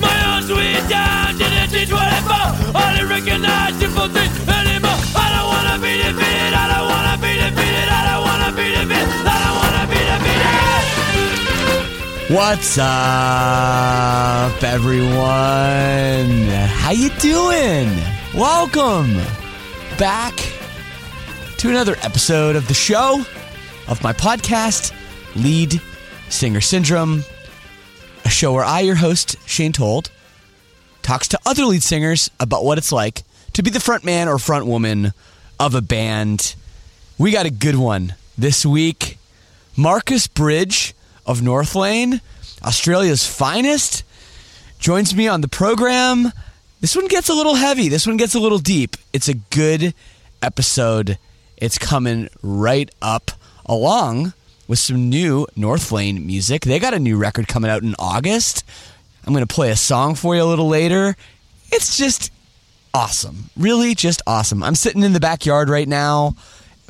My own sweet T24. I recognize simple things anymore. I don't wanna be defeated. I don't wanna be defeated. I don't wanna be defeated. I don't wanna be defeated. What's up, everyone? How you doing? Welcome back to another episode of the show of my podcast, Lead Singer Syndrome, a show where I, your host, Shane Told, talks to other lead singers about what it's like to be the front man or front woman of a band. We got a good one this week. Marcus Bridge of Northlane, Australia's finest, joins me on the program. This one gets a little heavy. This one gets a little deep. It's a good episode. It's coming right up along with some new Northlane music. They got a new record coming out in August. I'm going to play a song for you a little later. It's just awesome. Really, just awesome. I'm sitting in the backyard right now.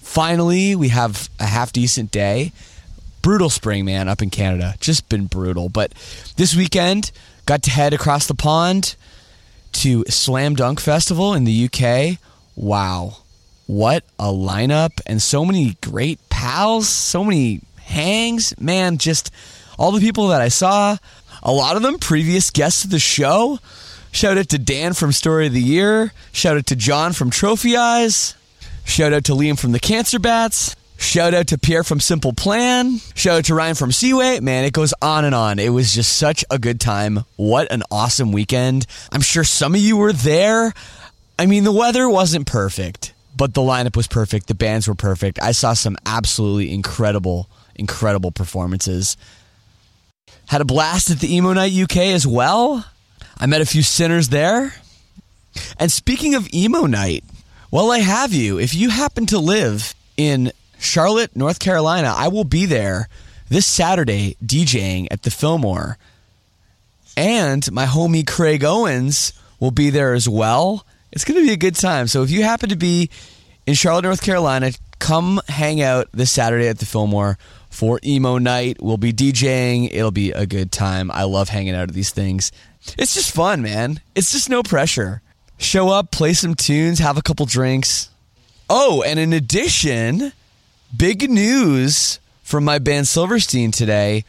Finally, we have a half decent day. Brutal spring, man, up in Canada. Just been brutal. But this weekend, got to head across the pond to Slam Dunk Festival in the UK. Wow. What a lineup and so many great pals, so many hangs. Man, just all the people that I saw, a lot of them previous guests of the show. Shout out to Dan from Story of the Year. Shout out to John from Trophy Eyes. Shout out to Liam from the Cancer Bats. Shout out to Pierre from Simple Plan. Shout out to Ryan from Seaway. Man, it goes on and on. It was just such a good time. What an awesome weekend. I'm sure some of you were there. I mean, the weather wasn't perfect, but the lineup was perfect. The bands were perfect. I saw some absolutely incredible, incredible performances. Had a blast at the Emo Night UK as well. I met a few sinners there. And speaking of Emo Night, well, I have you. If you happen to live in Charlotte, North Carolina, I will be there this Saturday DJing at the Fillmore. And my homie Craig Owens will be there as well. It's going to be a good time. So if you happen to be in Charlotte, North Carolina, come hang out this Saturday at the Fillmore for emo night. We'll be DJing. It'll be a good time. I love hanging out at these things. It's just fun, man. It's just no pressure. Show up, play some tunes, have a couple drinks. Oh, and in addition, big news from my band Silverstein today.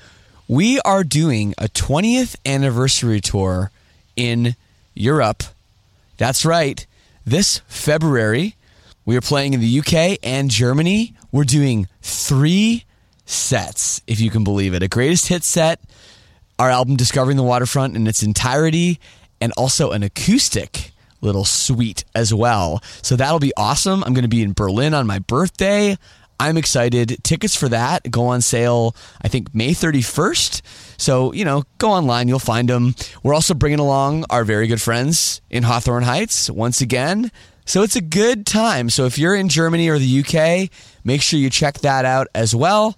We are doing a 20th anniversary tour in Europe. That's right. This February, we are playing in the UK and Germany. We're doing three sets, if you can believe it. A greatest hit set, our album Discovering the Waterfront in its entirety, and also an acoustic little suite as well. So that'll be awesome. I'm going to be in Berlin on my birthday. I'm excited. Tickets for that go on sale, I think, May 31st. So, you know, go online, you'll find them. We're also bringing along our very good friends in Hawthorne Heights once again. So it's a good time. So if you're in Germany or the UK, make sure you check that out as well.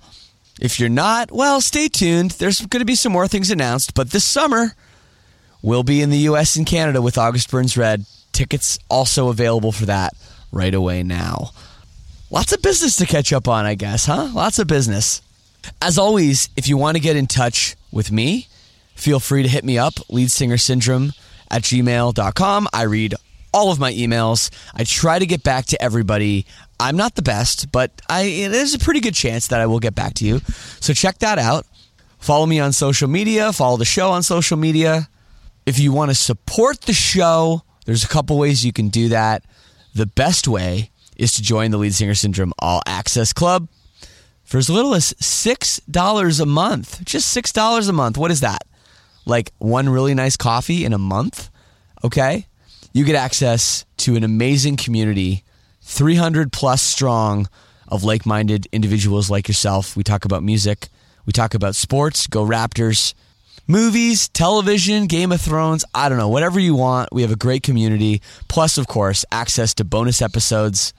If you're not, well, stay tuned. There's going to be some more things announced, but this summer we'll be in the US and Canada with August Burns Red. Tickets also available for that right away now. Lots of business to catch up on, I guess, huh? Lots of business. As always, if you want to get in touch with me, feel free to hit me up, leadsingersyndrome at gmail.com. I read all of my emails. I try to get back to everybody. I'm not the best, but I there's a pretty good chance that I will get back to you. So check that out. Follow me on social media, follow the show on social media. If you want to support the show, there's a couple ways you can do that. The best way is to join the Lead Singer Syndrome All Access Club for as little as $6 a month. Just $6 a month. What is that? Like one really nice coffee in a month? Okay. You get access to an amazing community, 300 plus strong of like minded individuals like yourself. We talk about music, we talk about sports, go Raptors, movies, television, Game of Thrones, I don't know, whatever you want. We have a great community. Plus, of course, access to bonus episodes.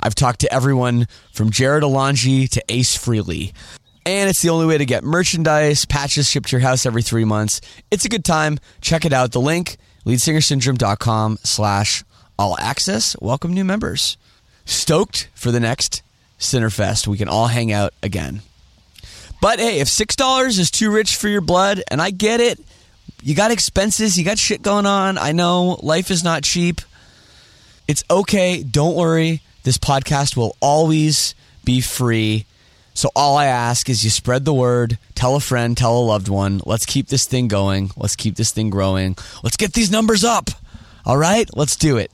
I've talked to everyone from Jarrod Alonge to Ace Frehley. And it's the only way to get merchandise, patches shipped to your house every three months. It's a good time. Check it out. The link, leadsingersyndrome.com slash all access. Welcome new members. Stoked for the next Sinnerfest. We can all hang out again. But hey, if six dollars is too rich for your blood, and I get it, you got expenses, you got shit going on. I know life is not cheap. It's okay. Don't worry. This podcast will always be free. So all I ask is you spread the word, tell a friend, tell a loved one. Let's keep this thing going. Let's keep this thing growing. Let's get these numbers up. All right? Let's do it.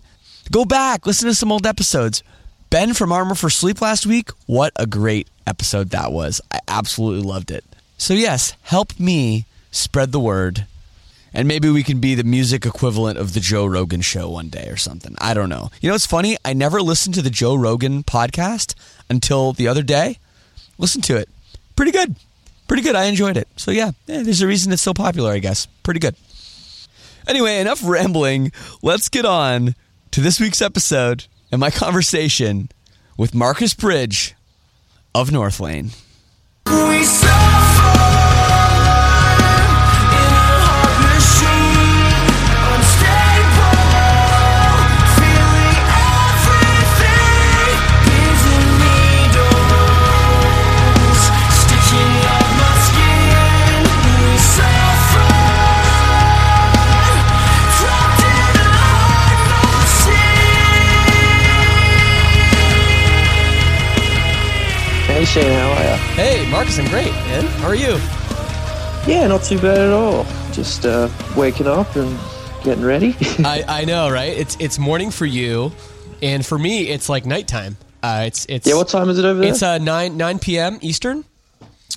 Go back, listen to some old episodes. Ben from Armor for Sleep last week, what a great episode that was. I absolutely loved it. So, yes, help me spread the word. And maybe we can be the music equivalent of the Joe Rogan show one day or something. I don't know. You know, it's funny. I never listened to the Joe Rogan podcast until the other day. Listen to it. Pretty good. Pretty good. I enjoyed it. So, yeah, yeah there's a reason it's so popular, I guess. Pretty good. Anyway, enough rambling. Let's get on to this week's episode and my conversation with Marcus Bridge of Northlane. Marcus, I'm great, man. How are you? Yeah, not too bad at all. Just uh, waking up and getting ready. I, I know, right? It's it's morning for you, and for me, it's like nighttime. Uh, it's it's yeah, what time is it over there? it's uh nine nine p.m. Eastern.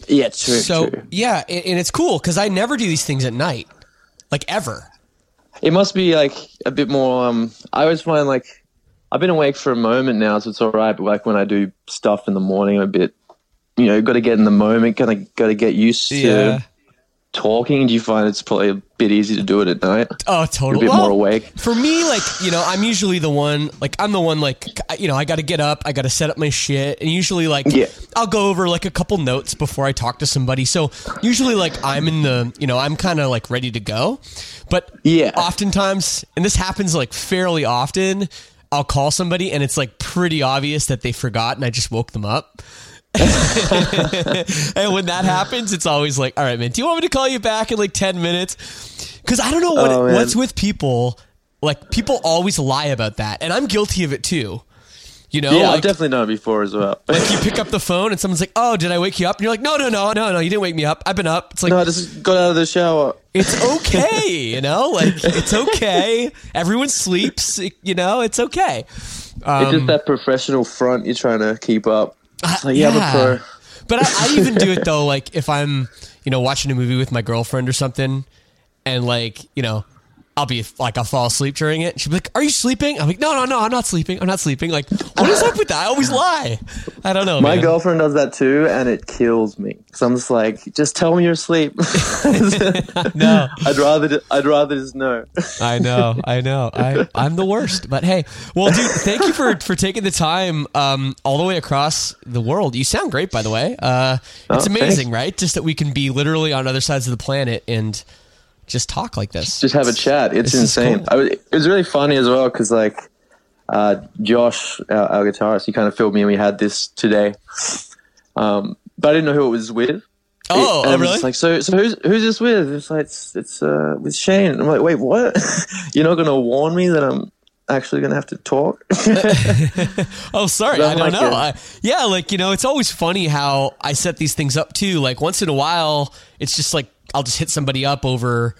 yeah, true, so true. yeah, and, and it's cool because I never do these things at night, like ever. It must be like a bit more. Um, I always find like I've been awake for a moment now, so it's all right. But like when I do stuff in the morning, I'm a bit, you know, got to get in the moment. Kind of got to get used to talking. Do you find it's probably a bit easy to do it at night? Oh, You're a bit Well, more awake. For me, like, you know, I'm usually the one, like, I'm the one, like, you know, I got to get up, I got to set up my shit. And usually, like, Yeah. I'll go over, like, a couple notes before I talk to somebody. So usually, like, I'm in the, you know, I'm kind of, like, ready to go. But Yeah. oftentimes, and this happens, like, fairly often, I'll call somebody and it's, like, pretty obvious that they forgot and I just woke them up. and when that happens, it's always like, all right, man, do you want me to call you back in like 10 minutes? Because I don't know what Oh, man. what's with people. Like, people always lie about that. And I'm guilty of it too. You know, yeah, like, I've definitely done it before as well. like you pick up the phone and someone's like, oh, did I wake you up? And you're like, no, no, no, no, no, you didn't wake me up. I've been up. It's like, no, I just got out of the shower. it's okay, you know? Like, it's okay. Everyone sleeps, you know? It's okay. Um, it's just that professional front you're trying to keep up. Yeah, Uh, yeah. Pro. But I, I even do it though, like if I'm, you know, watching a movie with my girlfriend or something, and like, you know, I'll be like, I'll fall asleep during it. She'll be like, "Are you sleeping?" I'm like, "No, no, no, I'm not sleeping. I'm not sleeping." Like, what is up with that? I always lie. I don't know. My man. girlfriend does that too, and it kills me. So I'm just like, just tell me you're asleep. No, I'd rather, I'd rather just know. I know, I know. I I'm the worst. But hey, well, dude, thank you for for taking the time um all the way across the world. You sound great, by the way. Uh, it's Oh, amazing, right? Just that we can be literally on other sides of the planet and just talk like this. Just have a chat. It's This insane. cool. I was, it was really funny as well because like uh, Josh, our, our guitarist, he kind of filled me, and we had this today. Um, but I didn't know who it was with. Oh, and oh really? just like, so, so who's who's this with? It's like it's, it's uh, with Shane. And I'm like, wait, what? You're not going to warn me that I'm actually going to have to talk? Oh, sorry. I don't know. I, yeah, like, you know, it's always funny how I set these things up too. Like, once in a while, it's just like I'll just hit somebody up over,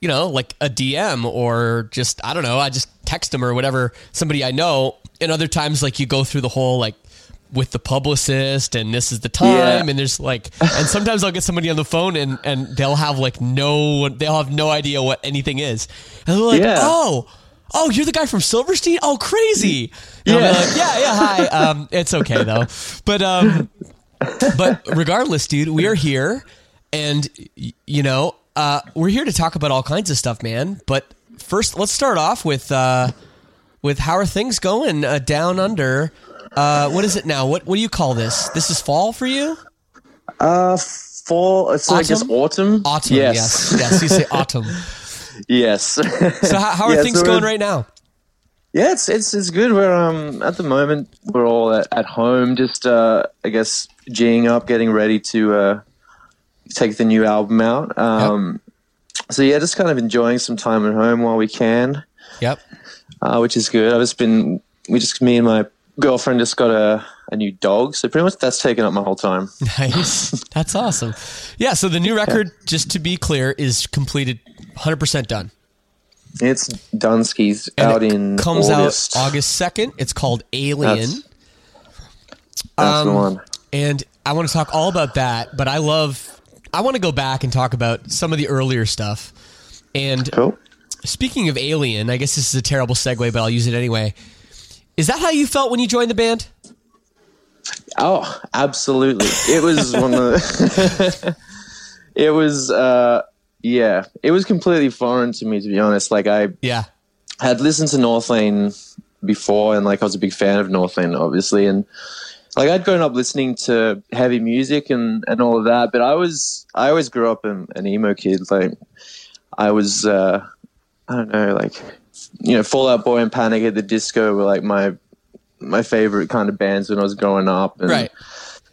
you know, like a DM or just, I don't know, I just text them or whatever, somebody I know. And other times, like, you go through the whole, like, with the publicist and this is the time Yeah. and there's like and sometimes I'll get somebody on the phone and and they'll have like no they'll have no idea what anything is and they're like Yeah. oh oh you're the guy from Silverstein oh crazy and Yeah. like, yeah yeah hi um it's okay though but um but regardless dude we are here and you know uh we're here to talk about all kinds of stuff man but first let's start off with uh with how are things going uh, down under uh what is it now what what do you call this this is fall for you uh, fall. It's I guess Autumn? autumn. autumn Yes. yes yes, you say autumn yes. so how, how are Yeah, things so going right now Yeah, it's it's it's good. We're um at the moment we're all at, at home, just uh I guess geeing up, getting ready to uh take the new album out. Um, So yeah, just kind of enjoying some time at home while we can, Yep. uh, which is good. I've just been we just me and my girlfriend just got a, a new dog, so pretty much that's taken up my whole time. Nice. That's awesome. Yeah. So the new record, just to be clear, is completed, hundred percent done. It's Dunsky's And out in comes August. out August second. It's called Alien. That's, that's the Um, one. And I want to talk all about that, but I love I want to go back and talk about some of the earlier stuff. And Cool. speaking of Alien, I guess this is a terrible segue, but I'll use it anyway. Is that how you felt when you joined the band? Oh, absolutely. It was one of the. it was, uh, yeah, it was completely foreign to me, to be honest. Like, I Yeah. had listened to Northlane before, and like, I was a big fan of Northlane, obviously. And like, I'd grown up listening to heavy music and, and all of that, but I was, I always grew up an, an emo kid. Like, I was, uh, I don't know, like, you know, Fall Out Boy and Panic at the Disco were like my, my favorite kind of bands when I was growing up. And, Right.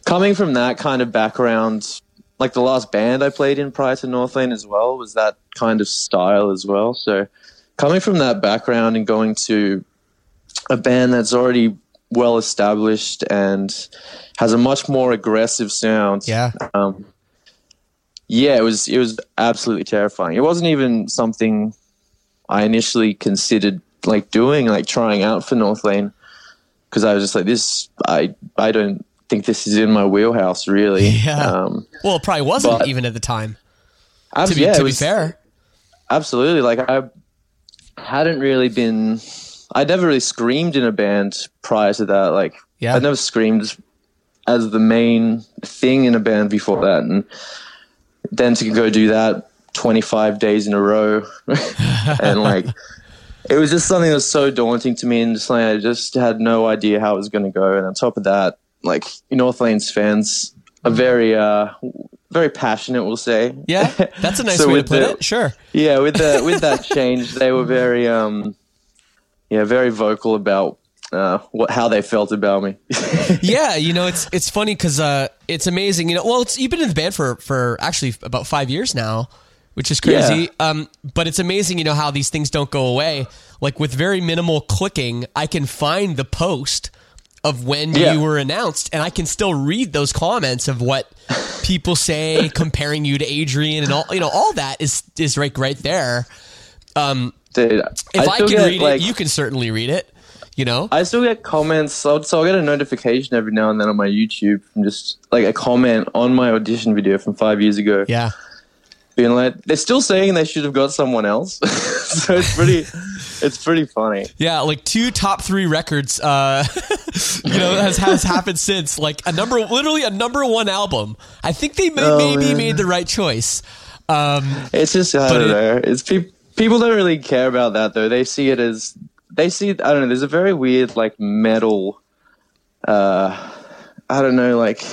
coming from that kind of background, like the last band I played in prior to Northlane as well was that kind of style as well. So coming from that background and going to a band that's already well established and has a much more aggressive sound. Yeah. Um, yeah, it was it was absolutely terrifying. It wasn't even something I initially considered like doing, like trying out for Northlane, because I was just like, this. I I don't think this is in my wheelhouse, really. Yeah. Um, Well, it probably wasn't even at the time. To be, yeah, to be was- fair. absolutely. Like I hadn't really been. I'd never really screamed in a band prior to that. Like Yeah. I'd never screamed as the main thing in a band before that, and then to go do that 25 days in a row, and like it was just something that was so daunting to me, and just like I just had no idea how it was going to go. And on top of that, like Northlane's fans are very, uh, very passionate. We'll say, Yeah. That's a nice So way to put the- it. Sure. yeah, with the with that change, they were very um yeah, very vocal about uh what how they felt about me. yeah, you know, it's it's funny because uh, it's amazing. You know, well, it's, you've been in the band for for actually about five years now, which is crazy. Um, but it's amazing, you know, how these things don't go away. Like with very minimal clicking, I can find the post of when Yeah. you were announced, and I can still read those comments of what people say, comparing you to Adrian, and all you know, all that is is right right there. Um, Dude, if I, still can get, read like, it, you can certainly read it. You know, I still get comments, so, so I'll get a notification every now and then on my YouTube from just like a comment on my audition video from five years ago, yeah. Being like, they're still saying they should have got someone else. so it's pretty, it's pretty funny. Yeah, like two top three records, uh, you know, has has happened since. Like a number, literally a number one album. I think they may, Oh, maybe man. made the right choice. Um, It's just I don't it- know. It's pe- people don't really care about that though. They see it as they see. I don't know. There's a very weird like metal. Uh, I don't know, like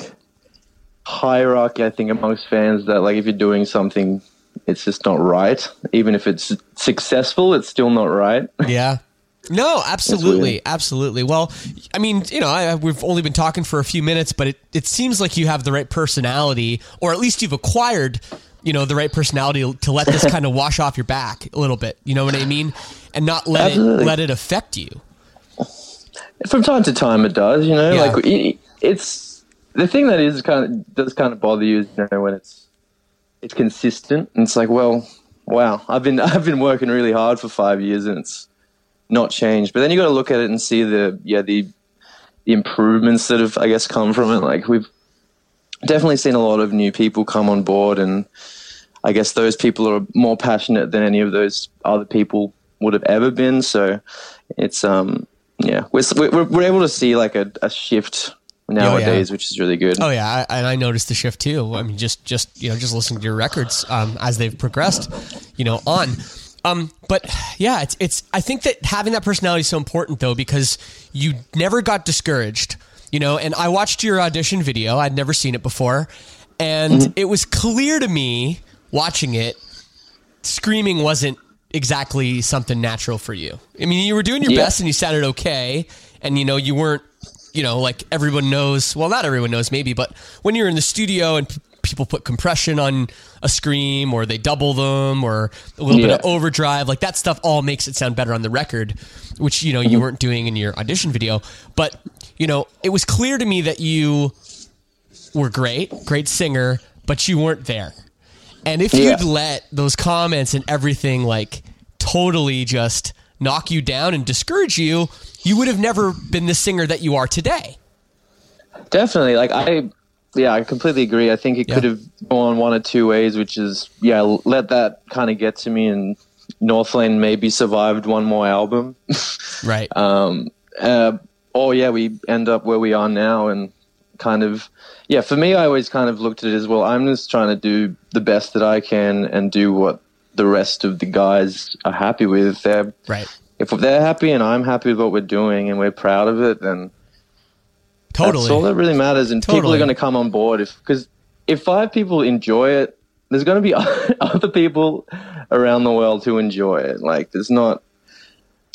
hierarchy. I think amongst fans that like if you're doing something, it's just not right. Even if it's successful, it's still not right. yeah. No, absolutely, absolutely. Well, I mean, you know, I, we've only been talking for a few minutes, but it, it seems like you have the right personality, or at least you've acquired, you know, the right personality to let this kind of wash off your back a little bit. You know what I mean? And not let it let it affect you. From time to time, it does. You know, Yeah. like it, it's the thing that is kind of does kind of bother you, is, you know, when it's it's consistent. And it's like, well, wow, I've been I've been working really hard for five years, and it's not changed. But then you got to look at it and see the yeah the the improvements that have I guess come from it. Like we've definitely seen a lot of new people come on board, and I guess those people are more passionate than any of those other people would have ever been. So it's um yeah we're we're, we're able to see like a, a shift nowadays, which is really good. Oh yeah, I, and I noticed the shift too. I mean, just just you know, just listening to your records um, as they've progressed, you know, on. Um, but yeah, it's it's. I think that having that personality is so important though because you never got discouraged, you know. And I watched your audition video. I'd never seen it before, and it was clear to me watching it, screaming wasn't exactly something natural for you. I mean, you were doing your Yeah. best and you sounded okay, and you know you weren't, you know, like everyone knows. Well, not everyone knows, maybe, but when you're in the studio and p- people put compression on a scream or they double them or a little bit of overdrive. Like that stuff all makes it sound better on the record, which you know you mm-hmm. weren't doing in your audition video. But you know, it was clear to me that you were great, great singer, but you weren't there. And if Yeah. you'd let those comments and everything like totally just knock you down and discourage you, you would have never been the singer that you are today. Definitely. Like I, yeah, I completely agree. I think it Yeah. could have gone one of two ways, which is yeah, let that kind of get to me, and Northlane maybe survived one more album, Right. um, uh, or yeah, we end up where we are now, and kind of yeah. For me, I always kind of looked at it as well. I'm just trying to do the best that I can and do what the rest of the guys are happy with. They're right. If they're happy and I'm happy with what we're doing and we're proud of it, then Totally. that's all that really matters, and people are going to come on board if because if five people enjoy it, there's going to be other people around the world who enjoy it. Like there's not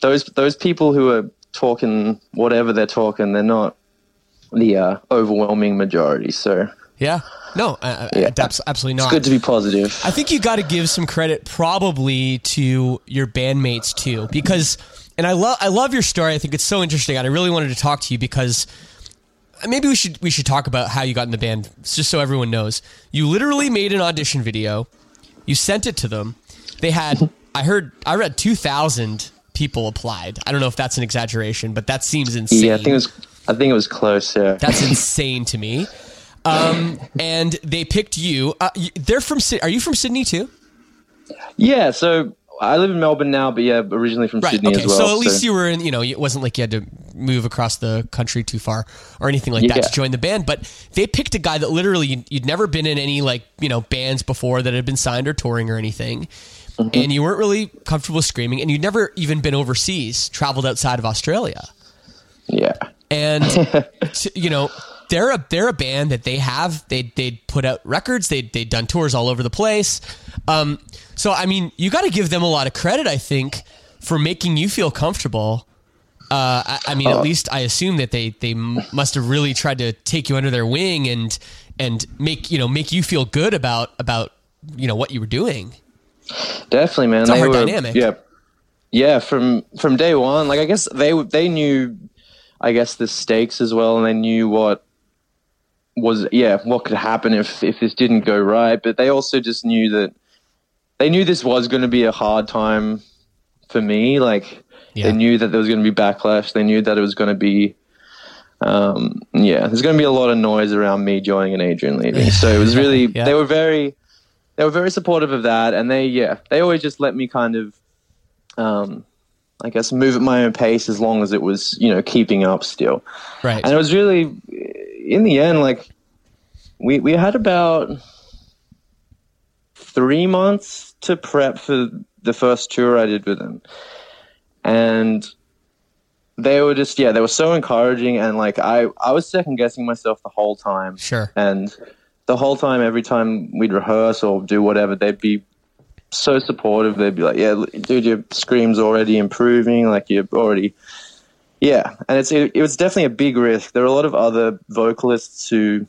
those those people who are talking whatever they're talking, they're not the uh, overwhelming majority. So yeah. No, uh, Yeah. abs- absolutely it's not. good to be positive. I think you got to give some credit probably to your bandmates too, because and I love I love your story. I think it's so interesting, and I really wanted to talk to you because maybe we should we should talk about how you got in the band, just so everyone knows. You literally made an audition video, you sent it to them. They had I heard I read two thousand people applied. I don't know if that's an exaggeration, but that seems insane. yeah, I think it was I think it was close. Yeah, That's insane to me. Um, and they picked you. Uh, they're from. Are you from Sydney too? yeah. So I live in Melbourne now, but yeah, originally from Right. Sydney okay. as well. so at least you were in. You know, it wasn't like you had to move across the country too far or anything like that to join the band. But they picked a guy that literally you'd, never been in any like you know bands before that had been signed or touring or anything. Mm-hmm. And you weren't really comfortable screaming, and you'd never even been overseas, traveled outside of Australia. yeah. and t- you know they're a they're a band that they have they they put out records they they'd done tours all over the place um so i mean you got to give them a lot of credit i think for making you feel comfortable uh i, I mean at least i assume that they they must have really tried to take you under their wing and and make you know make you feel good about about you know what you were doing Definitely, man. It's a they hard were, dynamic. Yeah, yeah. From from day one, like I guess they they knew, I guess the stakes as well, and they knew what was yeah what could happen if if this didn't go right. But they also just knew that they knew this was going to be a hard time for me. Like Yeah. they knew that there was going to be backlash. They knew that it was going to be. Um, yeah, there's going to be a lot of noise around me joining and Adrian leaving. So it was really, Yeah. they were very, they were very supportive of that, and they yeah they always just let me kind of, um, I guess move at my own pace as long as it was you know keeping up still, right and it was really in the end like we we had about three months to prep for the first tour I did with them, and they were just yeah they were so encouraging and like I I was second guessing myself the whole time sure and the whole time, every time we'd rehearse or do whatever, they'd be so supportive. They'd be like, "Yeah, dude, your scream's already improving. Like you're already, yeah." And it's it, it was definitely a big risk. There are a lot of other vocalists who,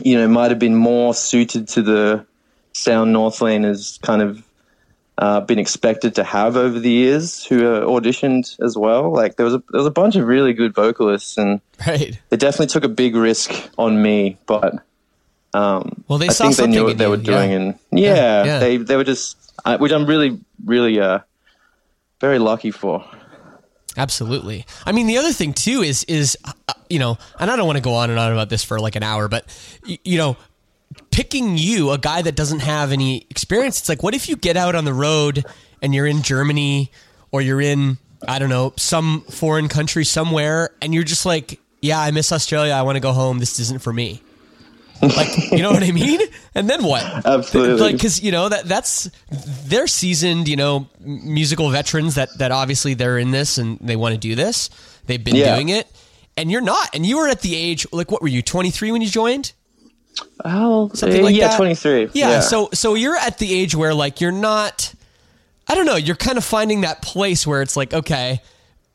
you know, might have been more suited to the sound Northlane has kind of uh, been expected to have over the years, who uh, auditioned as well. Like there was a there was a bunch of really good vocalists and right they definitely took a big risk on me, but um, Well, they I saw think they knew what they you, were doing, yeah. and yeah, Yeah, yeah. they they were just, I, which I'm really really uh, very lucky for. Absolutely. I mean, the other thing too is is uh, you know, and I don't want to go on and on about this for like an hour, but y- you know, picking you, a guy that doesn't have any experience, it's like, what if you get out on the road and you're in Germany or you're in I don't know some foreign country somewhere, and you're just like, yeah, I miss Australia. I want to go home. This isn't for me. Like you know what I mean? And then what? Absolutely. Like because you know that that's they're seasoned, you know, musical veterans that that obviously they're in this and they want to do this. They've been Yeah. doing it, and you're not. And you were at the age like what were you 23 when you joined? Oh, Something like yeah, that? 23. Yeah, So so you're at the age where like you're not. I don't know. You're kind of finding that place where it's like okay.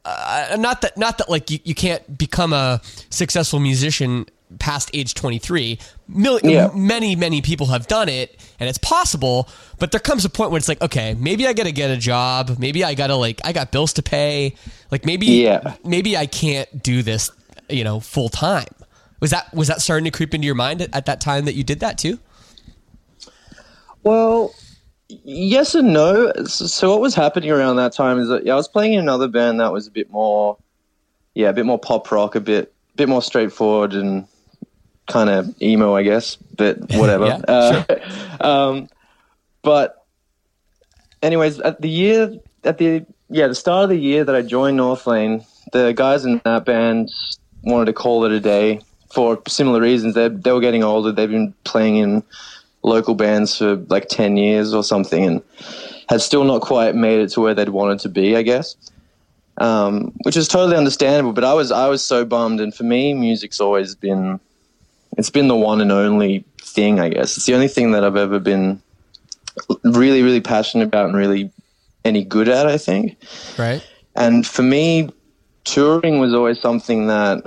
Uh, not that not that like you, you can't become a successful musician past age 23. Mil- Yeah. Many, many people have done it and it's possible, but there comes a point where it's like, okay, maybe I got to get a job. Maybe I got to like, I got bills to pay. Like maybe, Yeah. maybe I can't do this, you know, full time. Was that, was that starting to creep into your mind at, at that time that you did that too? Well, yes and no. So, so what was happening around that time is that yeah, I was playing in another band that was a bit more, yeah, a bit more pop rock, a bit, bit more straightforward and kind of emo, I guess. But whatever. Yeah, uh, um, but, anyways, at the year, at the yeah, the start of the year that I joined Northlane, the guys in that band wanted to call it a day for similar reasons. They they were getting older. They've been playing in local bands for like 10 years or something and had still not quite made it to where they'd wanted to be, I guess. Um, which is totally understandable, but I was I was so bummed and for me music's always been it's been the one and only thing, I guess. It's the only thing that I've ever been really really passionate about and really any good at, I think. Right. And for me, touring was always something that,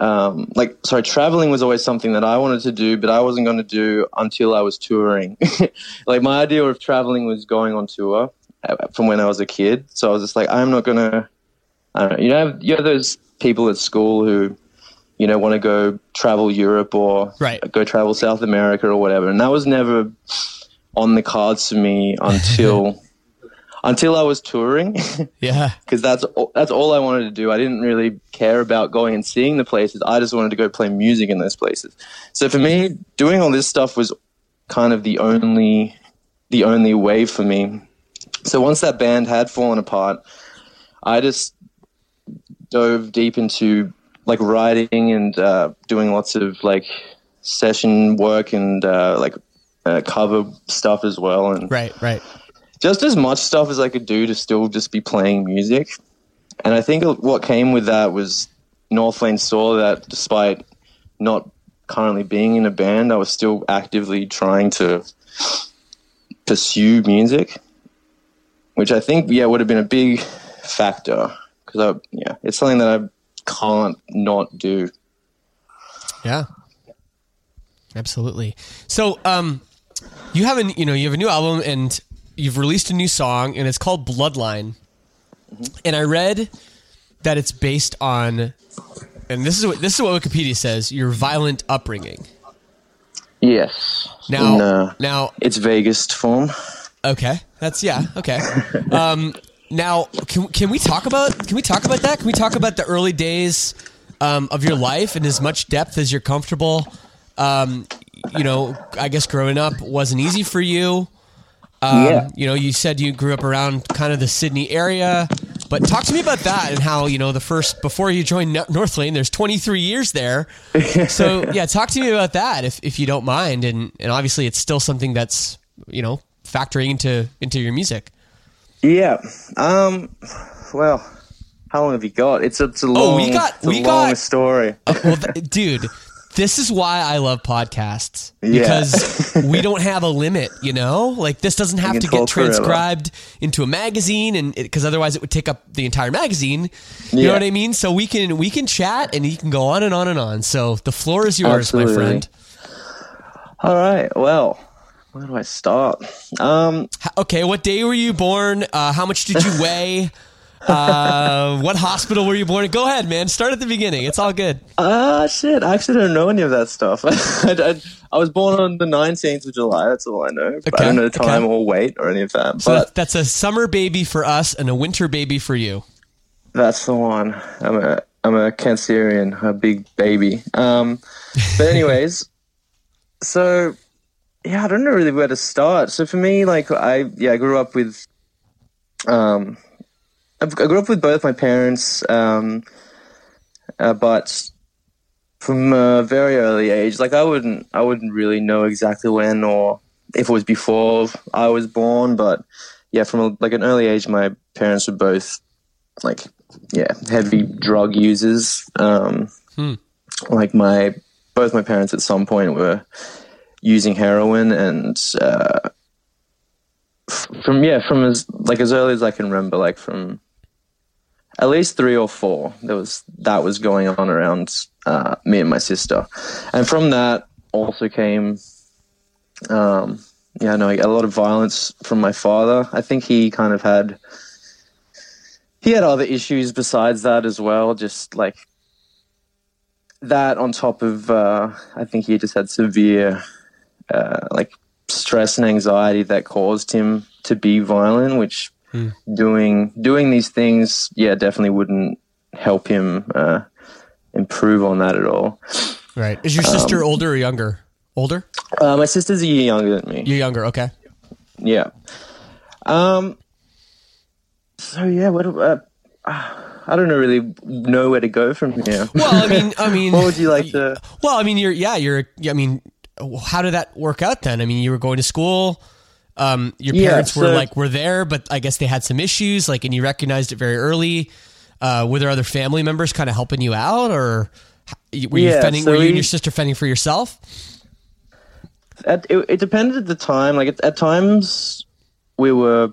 um, like, sorry, traveling was always something that I wanted to do, but I wasn't going to do until I was touring. like, my idea of traveling was going on tour uh, from when I was a kid. So I was just like, I'm not going to, you know, you have those people at school who, you know, want to go travel Europe or Right. go travel South America or whatever. And that was never on the cards for me until until I was touring Yeah. because that's all, that's all I wanted to do. I didn't really care about going and seeing the places. I just wanted to go play music in those places. So for me, doing all this stuff was kind of the only the only way for me. So once that band had fallen apart, I just dove deep into like writing and uh, doing lots of like session work and uh, like uh, cover stuff as well and Right. Right. just as much stuff as I could do to still just be playing music. And I think what came with that was Northlane saw that despite not currently being in a band, I was still actively trying to pursue music, which I think, yeah, would have been a big factor because I, yeah, it's something that I can't not do. Yeah. Absolutely. So, um, you have a you know you have a new album and you've released a new song and it's called Bloodline. And I read that it's based on, and this is what this is what Wikipedia says: your violent upbringing. Yes. Now, In, uh, now, its vaguest form. okay, that's yeah, okay. Um, now, can can we talk about can we talk about that? Can we talk about the early days um, of your life in as much depth as you're comfortable? Um, you know, I guess growing up wasn't easy for you. Um, Yeah. You know, you said you grew up around kind of the Sydney area, but talk to me about that and how you know the first before you joined No- Northlane. There's 23 years there, so yeah, talk to me about that if if you don't mind. And and obviously, it's still something that's you know factoring into into your music. Yeah. Um. Well, how long have you got? It's a, it's a long, Oh, we got- we long got- story. Well, th- dude, this is why I love podcasts Yeah. because we don't have a limit. You know, like this doesn't have to get talk forever. transcribed into a magazine, and because otherwise it would take up the entire magazine. You Yeah. know what I mean? So we can we can chat and you can go on and on and on. So the floor is yours, my friend. All right. Well, where do I start? Um. Okay, what day were you born? Uh, how much did you weigh? uh, what hospital were you born in? Go ahead, man. Start at the beginning. It's all good. Ah, shit. I actually don't know any of that stuff. I, I, I was born on the 19th of July. That's all I know. Okay, I don't know the okay. time or weight or any of that. So but that's a summer baby for us and a winter baby for you. That's the one. I'm a I'm a Cancerian, a big baby. Um, but anyways, so yeah, I don't know really where to start. So for me, like I yeah, I grew up with um, I I grew up with both my parents, um, uh, but from a very early age, like I wouldn't I wouldn't really know exactly when or if it was before I was born, but yeah, from a, like an early age, my parents were both like yeah heavy drug users um Hmm. like my both my parents at some point were using heroin and uh from yeah from as like as early as i can remember like from at least three or four. There was that was going on around uh, me and my sister, and from that also came, um, yeah, no, a lot of violence from my father. I think he kind of had he had other issues besides that as well, just like that on top of uh, I think he just had severe uh, like stress and anxiety that caused him to be violent, which doing doing these things, yeah, definitely wouldn't help him uh, improve on that at all. Right. Is your sister older or younger? Older? Uh, my sister's a year younger than me. You're younger. Okay. Yeah. Um. So yeah, what? Uh, I don't know really know where to go from here. Well, I mean, I mean, What would you like to? Well, I mean, you're yeah, you're. I mean, how did that work out then? I mean, you were going to school. Um, your Yeah, parents were like were there, but I guess they had some issues. Like, and you recognized it very early. Uh, were there other family members kind of helping you out, or were you Yeah, fending? so were you and your sister fending for yourself? At, it, it depended at the time. Like at, at times, we were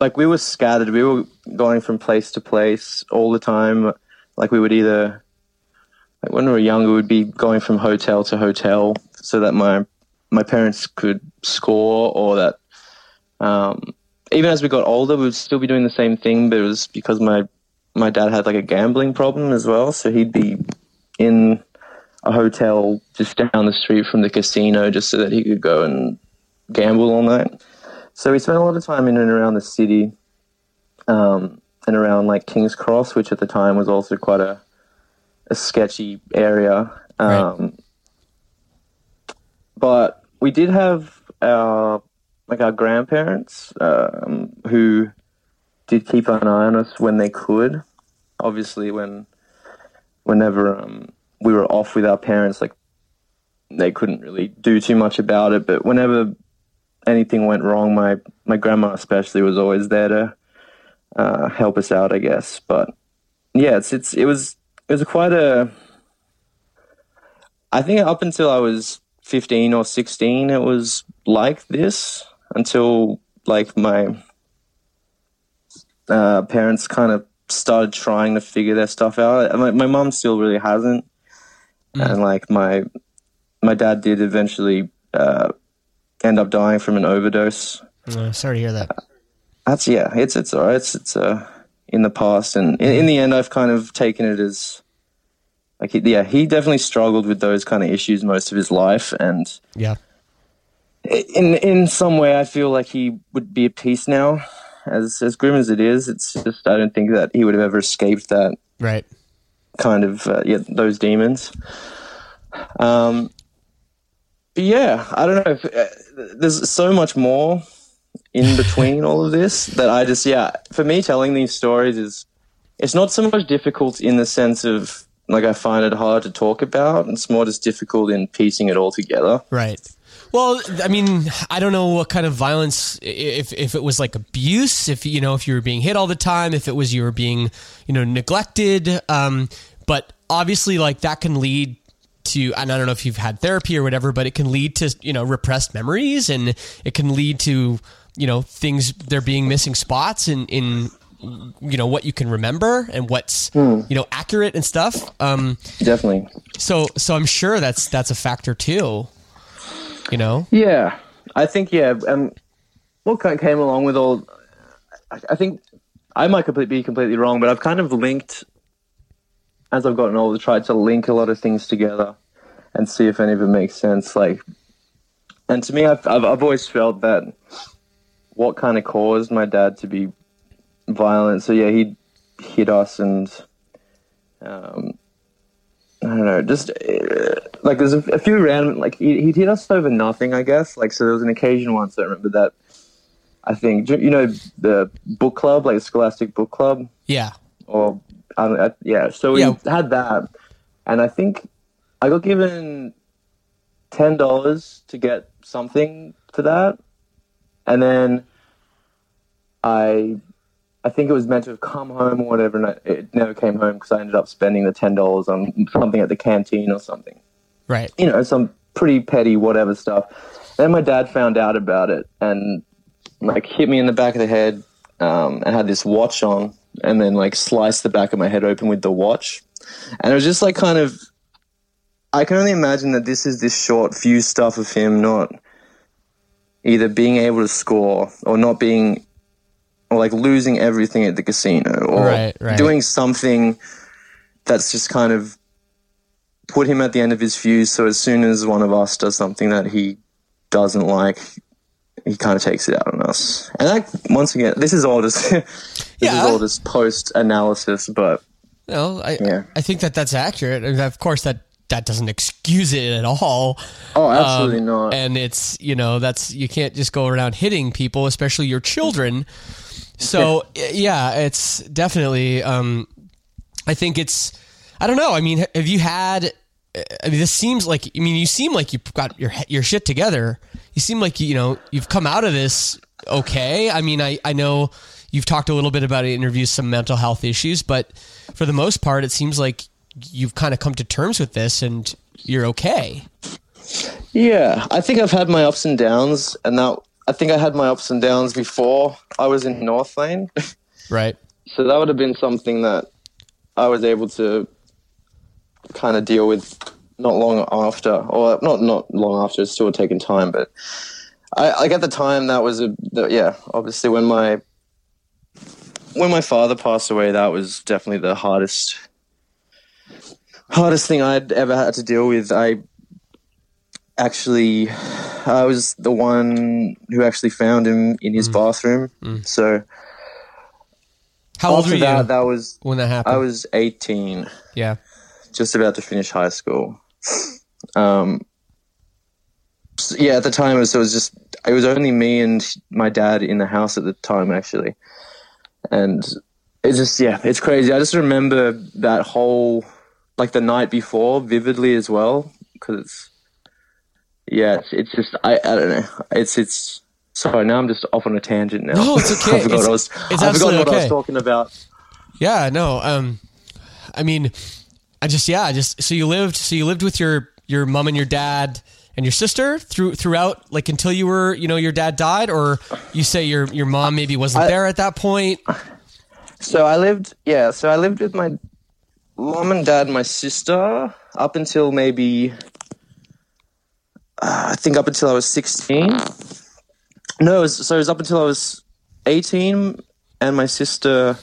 like we were scattered. We were going from place to place all the time. Like we would either, like when we were younger, we'd be going from hotel to hotel so that my my parents could score, or that um, even as we got older, we would still be doing the same thing. But it was because my my dad had like a gambling problem as well, so he'd be in a hotel just down the street from the casino just so that he could go and gamble all night. So we spent a lot of time in and around the city, um, and around like King's Cross, which at the time was also quite a a sketchy area. Um, But we did have our like our grandparents um, who did keep an eye on us when they could. Obviously, when whenever um, we were off with our parents, like they couldn't really do too much about it. But whenever anything went wrong, my my grandma especially was always there to uh, help us out, I guess. But yeah, it's it's it was it was quite a. I think up until I was fifteen or sixteen, it was like this until like my uh, parents kind of started trying to figure their stuff out. My, my mom still really hasn't, and like my my dad did eventually uh, end up dying from an overdose. Uh, sorry to hear that. That's yeah, it's it's alright. It's it's uh, in the past, and in, in the end, I've kind of taken it as like he- yeah, he definitely struggled with those kind of issues most of his life, and Yeah. in in some way, I feel like he would be at peace now. As as grim as it is, it's just I don't think that he would have ever escaped that Right. kind of uh, yeah those demons. Um, but yeah, I don't know. If, uh, there's so much more in between all of this that I just yeah. For me, telling these stories is it's not so much difficult in the sense of like I find it hard to talk about. It's more just difficult in piecing it all together. Right. Well, I mean, I don't know what kind of violence if if it was like abuse, if you know, if you were being hit all the time, if it was you were being, you know, neglected, um but obviously like that can lead to and I don't know if you've had therapy or whatever, but it can lead to, you know, repressed memories and it can lead to, you know, things there being missing spots in in you know what you can remember and what's you know accurate and stuff. Um Definitely. so so I'm sure that's that's a factor too. You know? Yeah, I think yeah. Um, what kind of came along with all? I, I think I might completely be completely wrong, but I've kind of linked as I've gotten older, tried to link a lot of things together and see if any of it makes sense. Like, and to me, I've I've, I've always felt that what kind of caused my dad to be violent. So yeah, he hit us and. Um, I don't know, just uh, like there's a, a few random like he, he'd hit us over nothing, I guess. Like so, there was an occasion once I remember that. I think you know the book club, like the Scholastic Book Club, Yeah. or I, yeah. So we Yeah. had that, and I think I got given ten dollars to get something for that, and then I I think it was meant to have come home or whatever, and I, it never came home because I ended up spending the ten dollars on something at the canteen or something. Right. You know, some pretty petty whatever stuff. Then my dad found out about it and like hit me in the back of the head um, and had this watch on and then like sliced the back of my head open with the watch. And it was just like kind of, I can only imagine that this is this short fuse stuff of him not either being able to score or not being, or like losing everything at the casino or Right, right. doing something that's just kind of put him at the end of his fuse. So as soon as one of us does something that he doesn't like, he kind of takes it out on us. And like once again, this is all just this Yeah. is all just post analysis, but No, I Yeah. I think that that's accurate. And of course, that that doesn't excuse it at all. oh, absolutely Um, not. And it's you know that's you can't just go around hitting people, especially your children. So yeah, it's definitely. Um, I think it's. I don't know. I mean, have you had? I mean, this seems like. I mean, you seem like you've got your your shit together. You seem like you know you've come out of this okay. I mean, I I know you've talked a little bit about it in interviews some mental health issues, but for the most part, it seems like you've kind of come to terms with this and you're okay. Yeah, I think I've had my ups and downs, and that I think I had my ups and downs before I was in Northlane. Right. so that would have been something that I was able to kind of deal with not long after, or not not long after. It's still taken time, but I like at the time that was a the, yeah. Obviously, when my when my father passed away, that was definitely the hardest hardest thing I'd ever had to deal with. I actually I was the one who actually found him in his bathroom. So How old were you that, that was when that happened? I was 18, yeah. just about to finish high school. Um, so, yeah, at the time it was, it was just it was only me and my dad in the house at the time actually, and it's just yeah, it's crazy. I just remember that whole like the night before vividly as well because it's yeah, it's, it's just I I don't know. It's it's sorry now I'm just off on a tangent now. No, it's okay. I forgot It's- I was it's I forgot what I was talking about. Yeah, no. Um, I mean, I just yeah, I just so you lived so you lived with your your mom and your dad and your sister through throughout like until you were you know your dad died, or you say your your mom maybe wasn't there at that point. So I lived, yeah. So I lived with my mom and dad and my sister up until maybe, uh, I think up until I was sixteen. No, it was, so it was up until I was eighteen, and my sister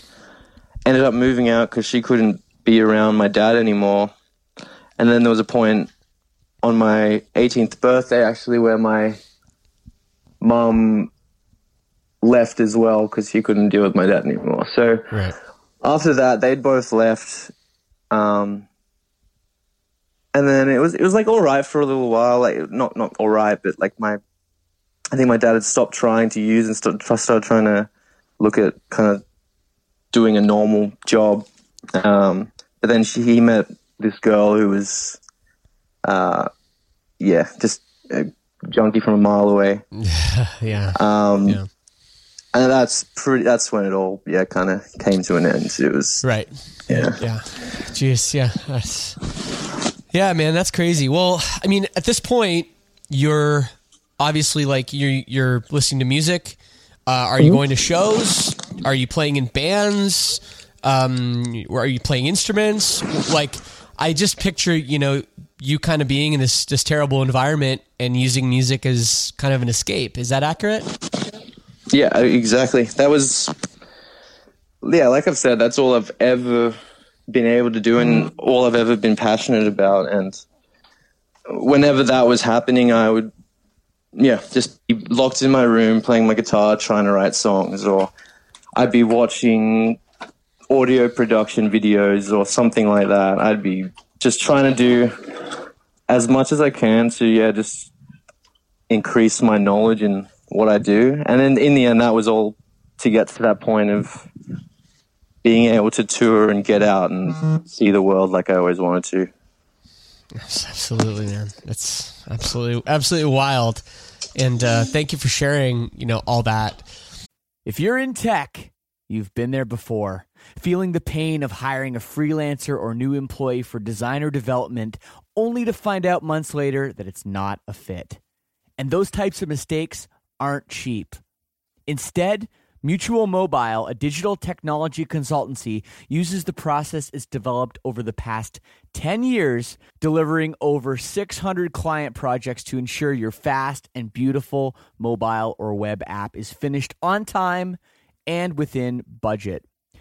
ended up moving out because she couldn't be around my dad anymore. And then there was a point on my 18th birthday, actually, where my mum left as well because she couldn't deal with my dad anymore. So Right. after that, they'd both left. Um, and then it was it was like all right for a little while, like not not all right, but like my, I think my dad had stopped trying to use and st- started trying to look at kind of doing a normal job. Um, but then she, he met this girl who was, uh, yeah, just a junkie from a mile away. Yeah. Um, Yeah. and that's pretty. That's when it all, yeah, kind of came to an end. It was, right. yeah. Yeah. Jeez. Yeah. That's, yeah, man, that's crazy. Well, I mean, at this point, you're obviously like you're you're listening to music. Uh, are you going to shows? Are you playing in bands? Um, or are you playing instruments? Like, I just picture you know you kind of being in this this terrible environment and using music as kind of an escape. Is that accurate? Yeah, exactly. That was, yeah, like I've said, that's all I've ever been able to do and mm-hmm. all I've ever been passionate about. And whenever that was happening, I would, yeah, just be locked in my room playing my guitar, trying to write songs, or I'd be watching audio production videos or something like that. I'd be just trying to do as much as I can to, yeah, just increase my knowledge in what I do. And then in the end, that was all to get to that point of being able to tour and get out and see the world like I always wanted to. Absolutely, man. That's absolutely absolutely wild. And uh, thank you for sharing. You know all that. If you're in tech, you've been there before, feeling the pain of hiring a freelancer or new employee for designer development only to find out months later that it's not a fit. And those types of mistakes aren't cheap. Instead, Mutual Mobile, a digital technology consultancy, uses the process it's developed over the past 10 years, delivering over 600 client projects to ensure your fast and beautiful mobile or web app is finished on time and within budget.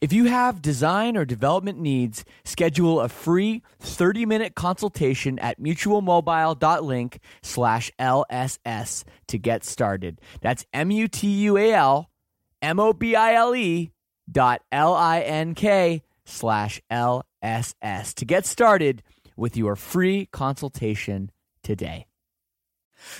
If you have design or development needs, schedule a free 30-minute consultation at mutualmobile.link slash LSS to get started. That's M-U-T-U-A-L M-O-B-I-L-E dot L-I-N-K slash LSS to get started with your free consultation today.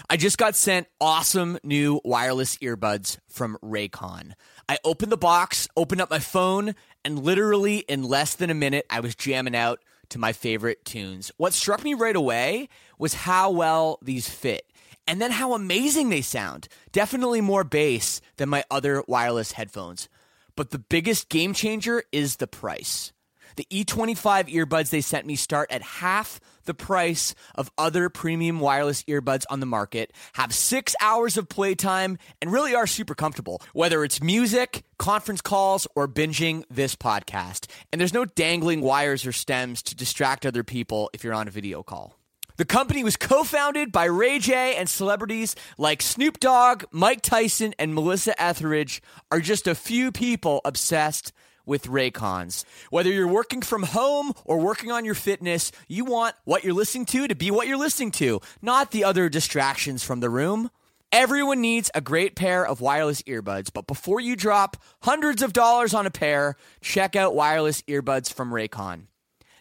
I just got sent awesome new wireless earbuds from Raycon. I opened the box, opened up my phone, and literally in less than a minute, I was jamming out to my favorite tunes. What struck me right away was how well these fit. And then how amazing they sound. Definitely more bass than my other wireless headphones. But the biggest game changer is the price. The E25 earbuds they sent me start at half the price of other premium wireless earbuds on the market, have six hours of playtime, and really are super comfortable, whether it's music, conference calls, or binging this podcast. And there's no dangling wires or stems to distract other people if you're on a video call. The company was co founded by Ray J, and celebrities like Snoop Dogg, Mike Tyson, and Melissa Etheridge are just a few people obsessed with Raycons. Whether you're working from home or working on your fitness, you want what you're listening to to be what you're listening to, not the other distractions from the room. Everyone needs a great pair of wireless earbuds, but before you drop hundreds of dollars on a pair, check out wireless earbuds from Raycon.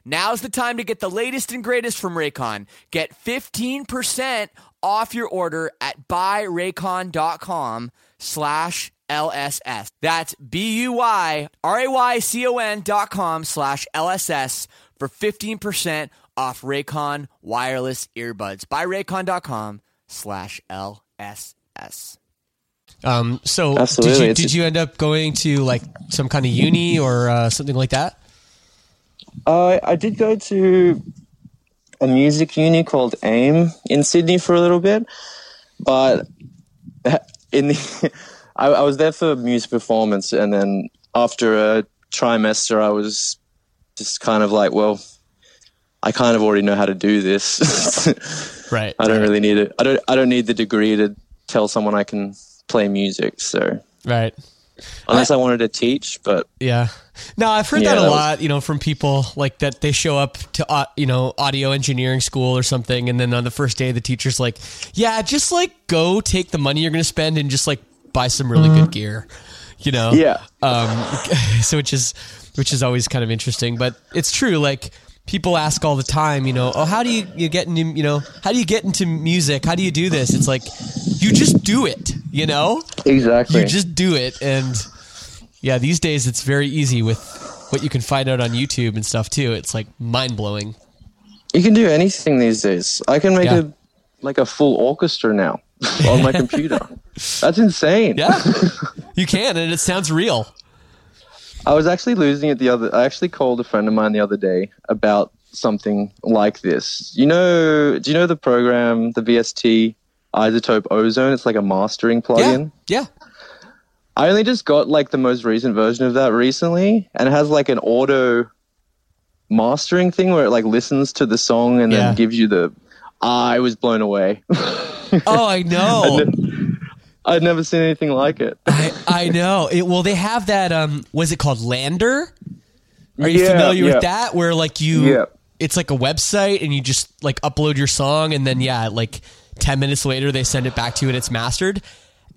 Now's the time to get the latest and greatest from Raycon. Get 15% off your order at buyraycon.com slash LSS. That's B-U-Y-R-A-Y-C-O-N dot com slash LSS for 15% off Raycon wireless earbuds. Buyraycon.com slash LSS. Um, so Absolutely. did you did you end up going to like some kind of uni or uh, something like that? Uh, I did go to a music uni called AIM in Sydney for a little bit, but in the I, I was there for music performance, and then after a trimester, I was just kind of like, well, I kind of already know how to do this. Right. I don't really need it. I don't. I don't need the degree to tell someone I can play music. So Right. unless I, wanted to teach, but Yeah. No, I've heard Yeah, that a that was- lot, you know, from people like that they show up to, uh, you know, audio engineering school or something. And then on the first day, the teacher's like, yeah, just like go take the money you're going to spend and just like buy some really good gear, you know? yeah, Um, so which is, which is always kind of interesting, but it's true. Like people ask all the time, you know, oh, how do you, you get into, you know, how do you get into music? How do you do this? It's like, you just do it, you know? exactly. you just do it and yeah these days it's very easy with what you can find out on youtube and stuff too it's like mind-blowing You can do anything these days. I can make Yeah. a like a full orchestra now on my computer. That's insane. yeah you can and it sounds real I was actually losing it the other. I actually called a friend of mine the other day about something like this. You know, do you know the program, the VST iZotope Ozone? It's like a mastering yeah plugin. yeah I only just got like the most recent version of that recently, and it has like an auto mastering thing where it like listens to the song and Yeah. then gives you the. I was blown away. oh i know. I'd never seen anything like it. I, I know. It, well they have that um was it called? LANDR? Are you Yeah, familiar yeah. with that? Where like you Yeah. it's like a website and you just like upload your song and then yeah like 10 minutes later they send it back to you and it's mastered.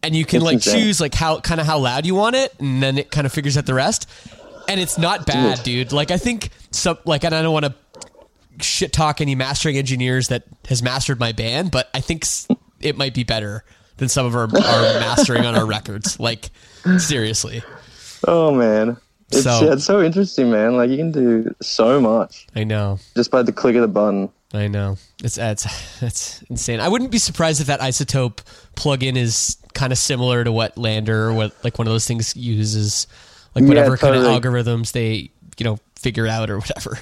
And you can That's like insane. choose like how kind of how loud you want it and then it kind of figures out the rest. And it's not bad dude. Like i think some like and i don't want to shit talk any mastering engineers that has mastered my band but i think s- it might be better than some of our, our mastering on our records like seriously Oh man, it's So- yeah, it's so interesting, man. Like you can do so much I know. just by the click of the button. I know. It's it's it's insane. I wouldn't be surprised if that iZotope plugin is kind of similar to what LANDR or what like one of those things uses, like Yeah, whatever kind of algorithms they you know figure out or whatever.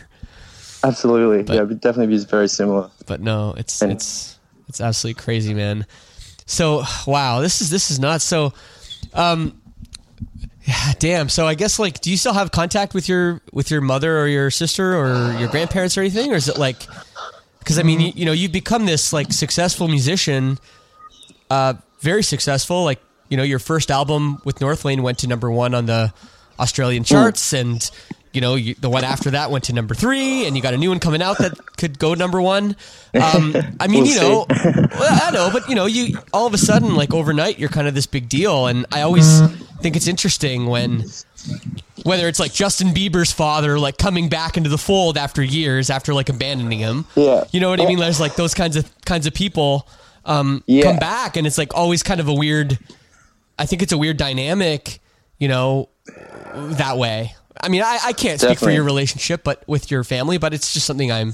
Absolutely, yeah, it definitely be very similar. But no, it's And- it's it's absolutely crazy, man. So wow, this is this is nuts. So, um, yeah, damn. So I guess like, do you still have contact with your with your mother or your sister or your grandparents or anything, or is it like? Because I mean, you, you know, you've become this like successful musician, uh, very successful. Like you know, your first album with Northlane went to number one on the Australian charts, and you know, you, the one after that went to number three, and you got a new one coming out that could go number one. Um, I mean, We'll you know, well, I know, but you know, you all of a sudden, like overnight, you're kind of this big deal, and I always think it's interesting when whether it's like Justin Bieber's father like coming back into the fold after years after like abandoning him. Yeah. You know what I mean? There's like those kinds of kinds of people um Yeah. come back and it's like always kind of a weird I think it's a weird dynamic, you know, that way. I mean, I, I can't speak for your relationship but with your family, but it's just something I'm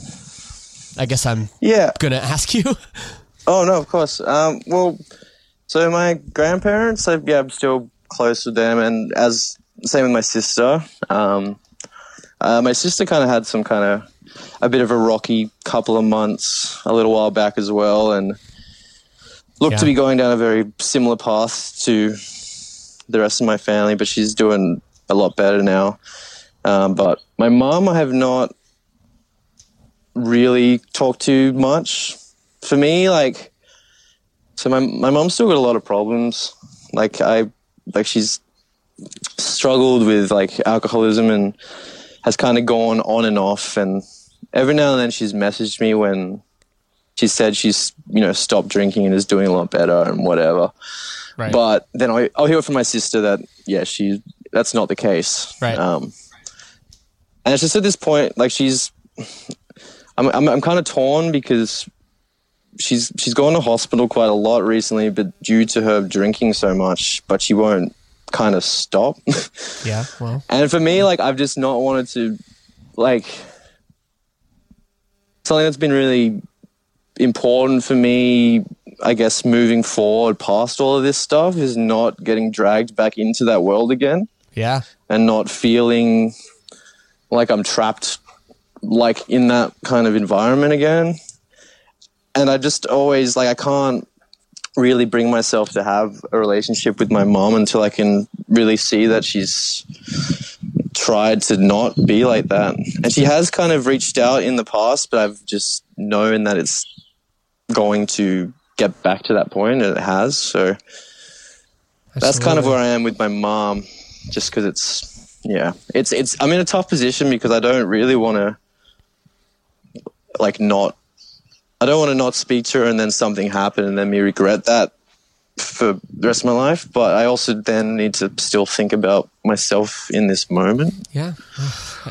I guess I'm Yeah. gonna ask you. Oh no, of course. Um, well, so my grandparents, I, yeah, I'm still close with them, and as same with my sister. Um, uh, my sister kind of had some kind of a bit of a rocky couple of months a little while back as well, and looked Yeah. to be going down a very similar path to the rest of my family, but she's doing a lot better now. Um, but my mom, I have not really talked to much. For me, like, so my my mom's still got a lot of problems. Like I, like she's struggled with like alcoholism and has kind of gone on and off. And every now and then she's messaged me when she said she's you know stopped drinking and is doing a lot better and whatever. Right. But then I, I'll hear from my sister that yeah, she that's not the case. Right. Um, and it's just at this point, like she's, I'm I'm, I'm kind of torn because she's she's gone to hospital quite a lot recently, but due to her drinking so much, but she won't kind of stop. yeah, well. and for me, like I've just not wanted to, like, something that's been really important for me. I guess moving forward past all of this stuff is not getting dragged back into that world again Yeah. and not feeling like I'm trapped like in that kind of environment again. And I just always like I can't really bring myself to have a relationship with my mom until I can really see that she's tried to not be like that. And she has kind of reached out in the past, but I've just known that it's going to get back to that point and it has. So that's kind of where I am with my mom, just because it's yeah, it's it's I'm in a tough position because I don't really want to like not I don't want to not speak to her and then something happen and then me regret that for the rest of my life. But I also then need to still think about myself in this moment. Yeah,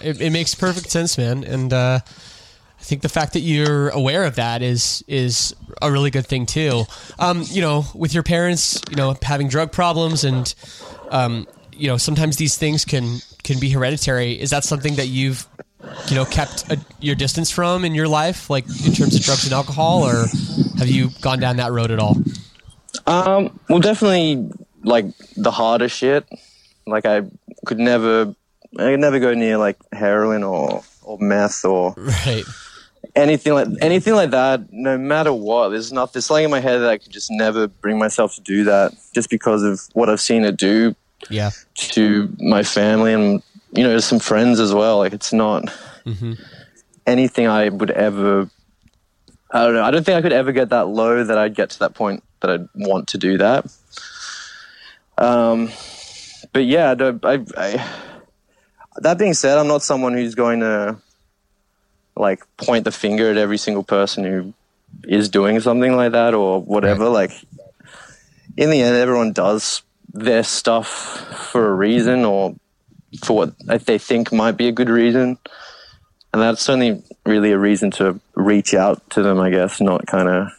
it, it makes perfect sense, man. And uh, I think the fact that you're aware of that is is a really good thing too. Um, you know, with your parents, you know, having drug problems and um, you know, sometimes these things can can be hereditary. Is that something that you've you know kept a, your distance from in your life, like in terms of drugs and alcohol, or have you gone down that road at all? Um, well, definitely like the harder shit. Like I could never, I could never go near like heroin or or meth or Right. anything like anything like that. No matter what, there's not there's something in my head that I could just never bring myself to do that, just because of what I've seen it do Yeah. to my family and you know some friends as well. Like it's not anything I would ever. I don't know. I don't think I could ever get that low that I'd get to that point that I'd want to do that. Um, but yeah, I I, I, that being said, I'm not someone who's going to like point the finger at every single person who is doing something like that or whatever. Like, in the end, everyone does their stuff for a reason or for what they think might be a good reason. And that's only really a reason to reach out to them, I guess, not kind of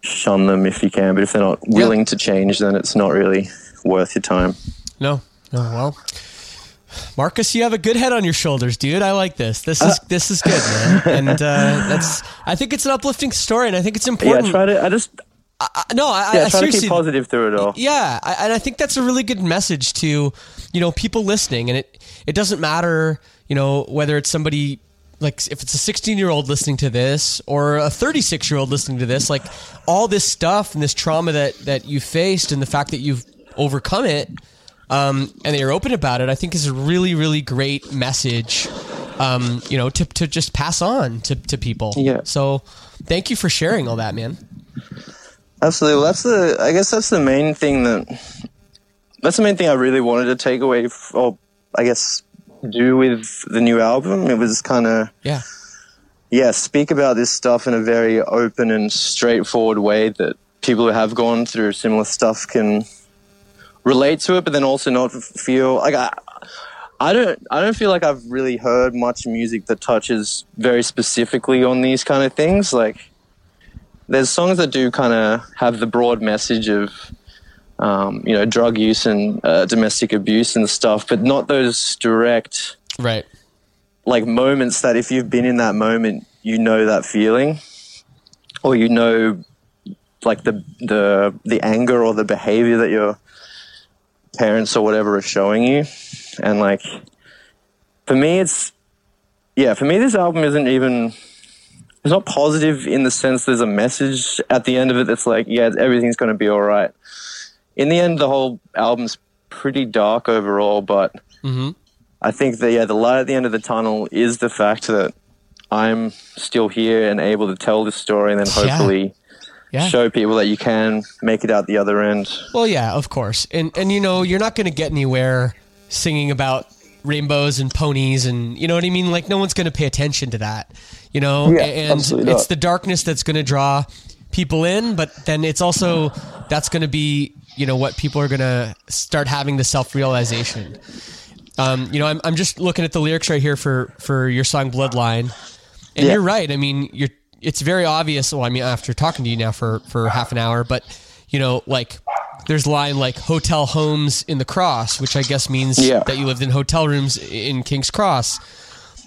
shun them if you can. But if they're not willing to change, then it's not really worth your time. No, Oh well. Marcus, you have a good head on your shoulders, dude. I like this. This is this is good, man. And uh, that's I think it's an uplifting story, and I think it's Yeah, important. I try to. I just I- no, I, yeah, I try to seriously, keep positive through it all. yeah, I, and I think that's a really good message to you know people listening, and it it doesn't matter you know whether it's somebody like if it's a 16 year old listening to this or a 36 year old listening to this, like all this stuff and this trauma that that you faced and the fact that you've overcome it um, and that you're open about it, I think is a really really great message. Um, you know, to, to just pass on to, to people. Yeah. So, thank you for sharing all that, man. Absolutely. Well, that's the. I guess that's the main thing that. That's the main thing I really wanted to take away, f- or I guess do with the new album. It was kind of Yeah. yeah, speak about this stuff in a very open and straightforward way that people who have gone through similar stuff can relate to it, but then also not feel like I. I don't. I don't feel like I've really heard much music that touches very specifically on these kind of things. Like, there's songs that do kind of have the broad message of, um, you know, drug use and uh, domestic abuse and stuff, but not those direct Right. like moments that if you've been in that moment, you know that feeling, or you know, like the the the anger or the behavior that your parents or whatever are showing you, and like for me, it's yeah. For me, this album isn't even. It's not positive in the sense there's a message at the end of it that's like, yeah, everything's going to be all right. In the end, the whole album's pretty dark overall, but mm-hmm. I think that yeah, the light at the end of the tunnel is the fact that I'm still here and able to tell this story, and then Yeah. hopefully Yeah. show people that you can make it out the other end. Well, yeah, of course, and and you know you're not going to get anywhere singing about rainbows and ponies and you know what I mean. Like no one's going to pay attention to that, you know. Yeah, and it's the darkness that's going to draw people in, but then it's also that's going to be you know what people are going to start having the self realization. Um, you know, I'm I'm just looking at the lyrics right here for for your song Bloodline, and Yeah. you're right. I mean, you're it's very obvious. Well, I mean, after talking to you now for for half an hour, but you know, like there's line like hotel homes in the cross, which I guess means Yeah. that you lived in hotel rooms in King's Cross.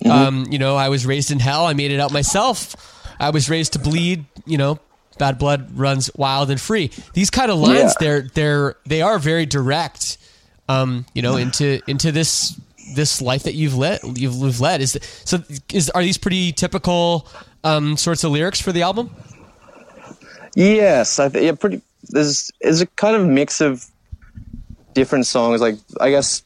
Um, you know, I was raised in hell. I made it out myself. I was raised to bleed. You know, bad blood runs wild and free. These kind of lines, Yeah. they're they're they are very direct. Um, you know, into into this this life that you've led. You've, you've led is so. Is are these pretty typical um, sorts of lyrics for the album? Yes, I th- yeah, pretty. There's is a kind of mix of different songs. Like I guess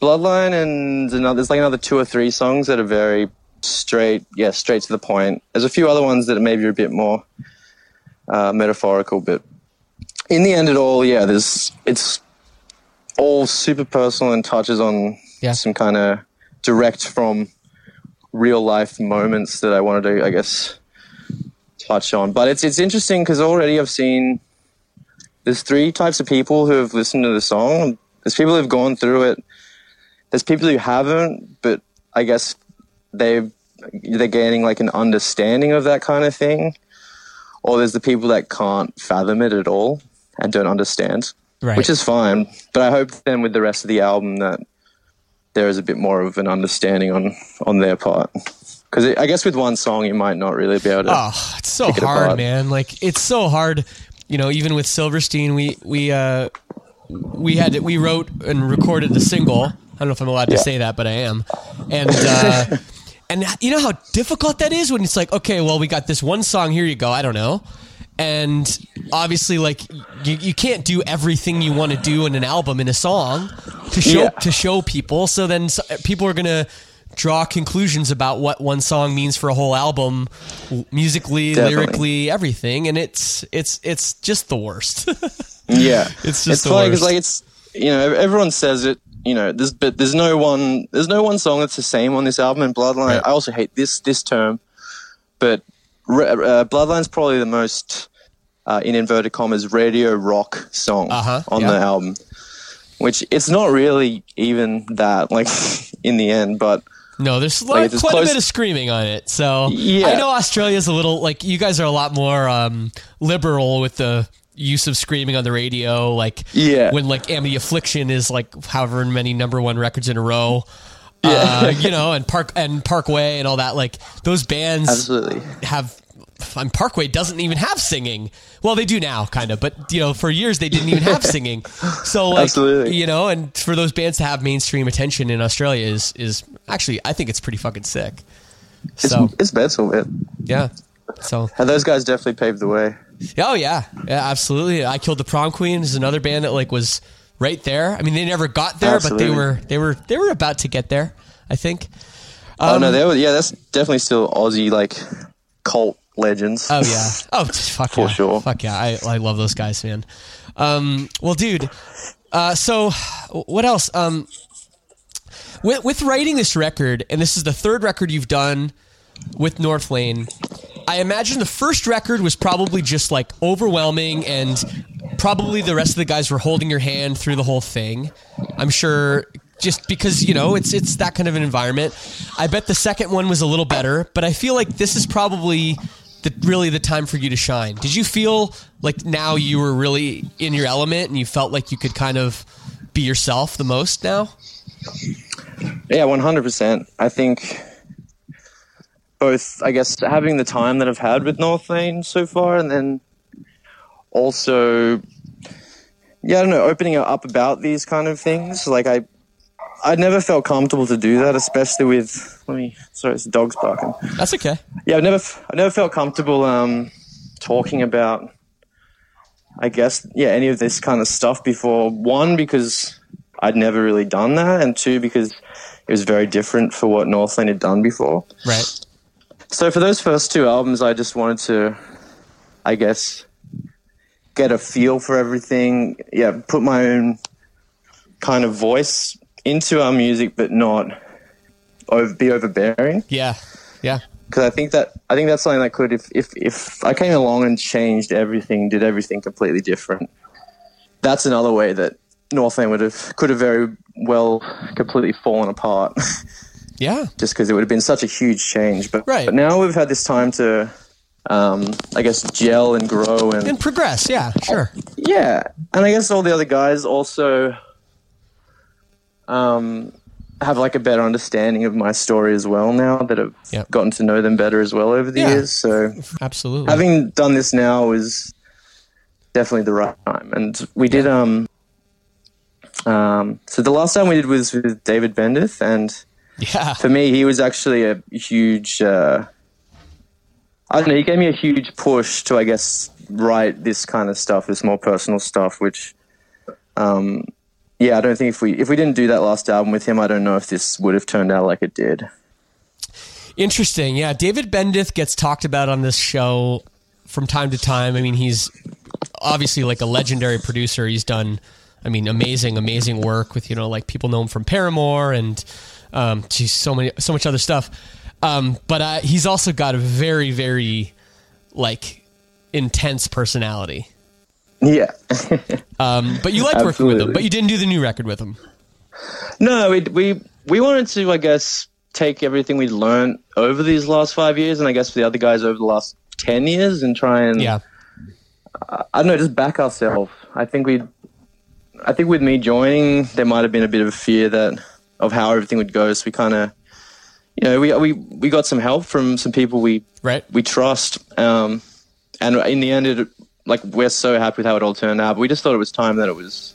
Bloodline and another. There's like another two or three songs that are very straight. Yeah, straight to the point. There's a few other ones that maybe are a bit more uh, metaphorical, but in the end, it all yeah. There's it's all super personal and touches on Yeah. some kind of direct from real life moments that I wanted to, I guess, touch on. But it's it's interesting because already I've seen there's three types of people who have listened to the song. There's people who've gone through it. There's people who haven't, but I guess they they're gaining like an understanding of that kind of thing. Or there's the people that can't fathom it at all and don't understand, Right. which is fine. But I hope then with the rest of the album that there is a bit more of an understanding on on their part. Because I guess with one song you might not really be able to. Oh, it's so it hard, apart. man. Like it's so hard. You know, even with Silverstein, we we uh we had we wrote and recorded the single. I don't know if I'm allowed to say that, but I am. And uh and you know how difficult that is when it's like, okay, well, we got this one song. Here you go. I don't know. And obviously, like you, you can't do everything you want to do in an album in a song to show Yeah. to show people. So then people are gonna draw conclusions about what one song means for a whole album, musically, Definitely. lyrically, everything, and it's it's it's just the worst. Yeah, It's just it's the funny 'cause, worst. like it's you know everyone says it. You know, there's but there's no one there's no one song that's the same on this album. And Bloodline, Right. I also hate this this term, but uh, Bloodline's probably the most uh, in inverted commas radio rock song Uh-huh, on yeah. the album. Which it's not really even that like in the end, but no, there's Like, quite a close- bit of screaming on it. So Yeah. I know Australia's a little like you guys are a lot more um, liberal with the use of screaming on the radio, like Yeah. when like Amity Affliction is like however many number one records in a row. Uh, you know, and Park and Parkway and all that. Like those bands Absolutely. have. And Parkway doesn't even have singing. Well, they do now, kind of, but you know, for years they didn't even have singing. So, like, Absolutely. you know, and for those bands to have mainstream attention in Australia is is actually, I think it's pretty fucking sick. It's, So it's mental, man. yeah, so And those guys definitely paved the way. Oh yeah, yeah, absolutely. I killed the prom queen is another band that like was right there. I mean, they never got there, but they were they were they were about to get there. I think. oh Um, no, they were. Yeah, that's definitely still Aussie like cult legends. Oh yeah. Oh fuck For yeah. sure. Fuck yeah. I I love those guys, man. Um. Well, dude. Uh. So, what else? Um. With with writing this record, and this is the third record you've done with Northlane. I imagine the first record was probably just like overwhelming, and probably the rest of the guys were holding your hand through the whole thing. I'm sure, just because you know it's it's that kind of an environment. I bet the second one was a little better, but I feel like this is probably the really the time for you to shine. Did you feel like now you were really in your element and you felt like you could kind of be yourself the most now? Yeah, one hundred percent. I think both, I guess, having the time that I've had with Northlane so far, and then also, yeah, I don't know, opening up about these kind of things. Like I, I never felt comfortable to do that, especially with. Let me. Sorry, it's the dog's barking. That's okay. Yeah, I've never, I never felt comfortable um, talking about. I guess, yeah, any of this kind of stuff before. One because I'd never really done that, and two because it was very different for what Northlane had done before. Right. So for those first two albums, I just wanted to, I guess, get a feel for everything. Yeah, put my own kind of voice into our music, but not over, be overbearing. Yeah. Yeah. Because I think that I think that's something that could, if, if if I came along and changed everything, did everything completely different. That's another way that Northlane would have could have very well completely fallen apart. Yeah. just because it would have been such a huge change. But, Right. but now we've had this time to, um, I guess, gel and grow and, And progress. Yeah. Sure. yeah, and I guess all the other guys also um, have like a better understanding of my story as well now that I've Yep. gotten to know them better as well over the Yeah. years. So Absolutely. having done this now is definitely the right time. And we did um um so the last time we did was with David Bendeth and yeah. for me, he was actually a huge. Uh, I don't know. He gave me a huge push to, I guess, write this kind of stuff, this more personal stuff. Which, um, yeah, I don't think if we if we didn't do that last album with him, I don't know if this would have turned out like it did. Interesting. Yeah. David Bendeth gets talked about on this show from time to time. I mean, he's obviously like a legendary producer. He's done, I mean, amazing, amazing work with, you know, like people know him from Paramore and, um, geez, so many, so much other stuff. Um, but uh, he's also got a very, very like intense personality. Yeah. Um, but you liked working with him, but you didn't do the new record with him. no, we we we wanted to, I guess, take everything we'd learned over these last five years, and I guess for the other guys over the last ten years, and try and Yeah. I don't know, just back ourselves. I think we, I think with me joining, there might have been a bit of a fear that of how everything would go. So we kind of, you know, we we we got some help from some people we Right. we trust, um, and in the end, it like we're so happy with how it all turned out. But we just thought it was time that it was,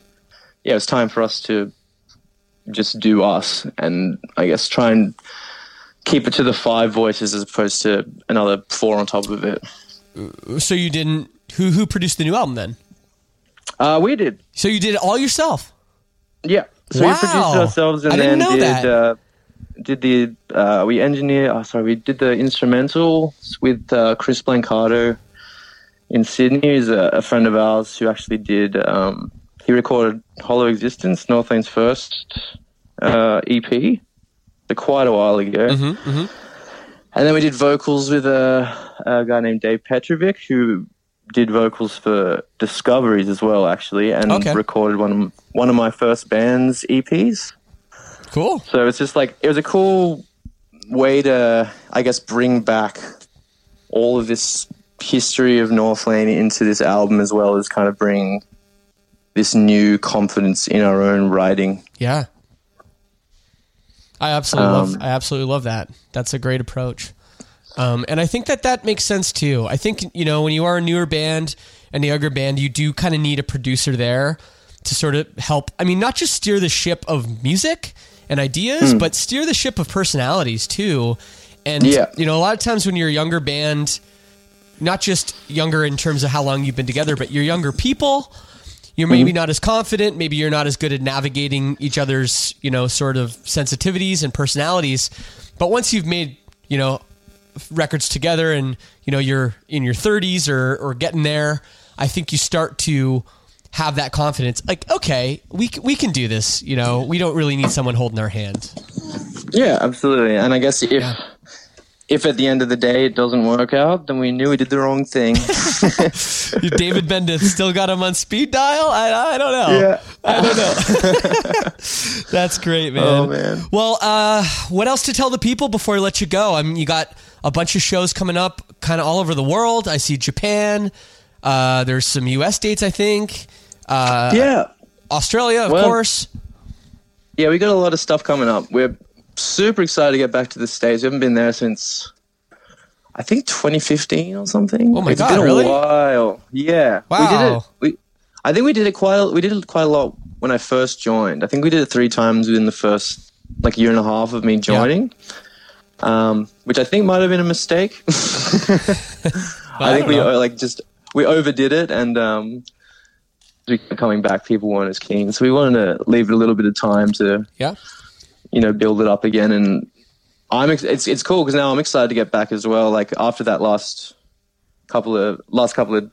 yeah, it was time for us to just do us, and I guess try and keep it to the five voices as opposed to another four on top of it. So you didn't, who, who produced the new album then? Uh, we did. So you did it all yourself. Yeah. So Wow. we produced ourselves and I then did uh, did the uh, we engineer oh sorry, we did the instrumental with uh, Chris Blancato in Sydney He's a, a friend of ours who actually did um, he recorded Hollow Existence, Northlane's first uh, EP, quite a while ago. Mm-hmm, And then we did vocals with a, a guy named Dave Petrovic who did vocals for Discoveries as well, actually, and Okay. recorded one of, one of my first band's EPs. Cool. So it's just like it was a cool way to, I guess, bring back all of this history of Northlane into this album as well as kind of bring this new confidence in our own writing. Yeah. I absolutely love Um, I absolutely love that. That's a great approach. Um, and I think that that makes sense too. I think you know when you are a newer band and a younger band, you do kind of need a producer there to sort of help. I mean, not just steer the ship of music and ideas, Hmm. but steer the ship of personalities too. And Yeah. you know, a lot of times when you're a younger band, not just younger in terms of how long you've been together, but you're younger people. You're maybe not as confident. Maybe you're not as good at navigating each other's, you know, sort of sensitivities and personalities. But once you've made, you know, records together and you know you're in your 30s or or getting there, I think you start to have that confidence. Like, okay, we we can do this. You know, we don't really need someone holding our hand. Yeah, absolutely. And I guess if if at the end of the day it doesn't work out, then we knew we did the wrong thing. David Bendeth still got him on speed dial. I I don't know. Yeah. I don't know. That's great, man. Oh, man. Well, uh, what else to tell the people before I let you go? I mean, you got a bunch of shows coming up, kind of all over the world. I see Japan. Uh, there's some U.S. dates, I think. Uh, yeah. Australia, of Well- course. Yeah, we got a lot of stuff coming up. We're super excited to get back to the States. We haven't been there since I think 2015 or something. Oh my It's God, It's been a while. Yeah. Wow. We did it. We I think we did it quite a, we did it quite a lot when I first joined. I think we did it 3 times within the first like year and a half of me joining. Um, which I think might have been a mistake. I think we uh, like just we overdid it and um we coming back people weren't as keen. So we wanted to leave it a little bit of time to Yeah. you know build it up again and i'm ex- it's it's cool because now i'm excited to get back as well like after that last couple of last couple of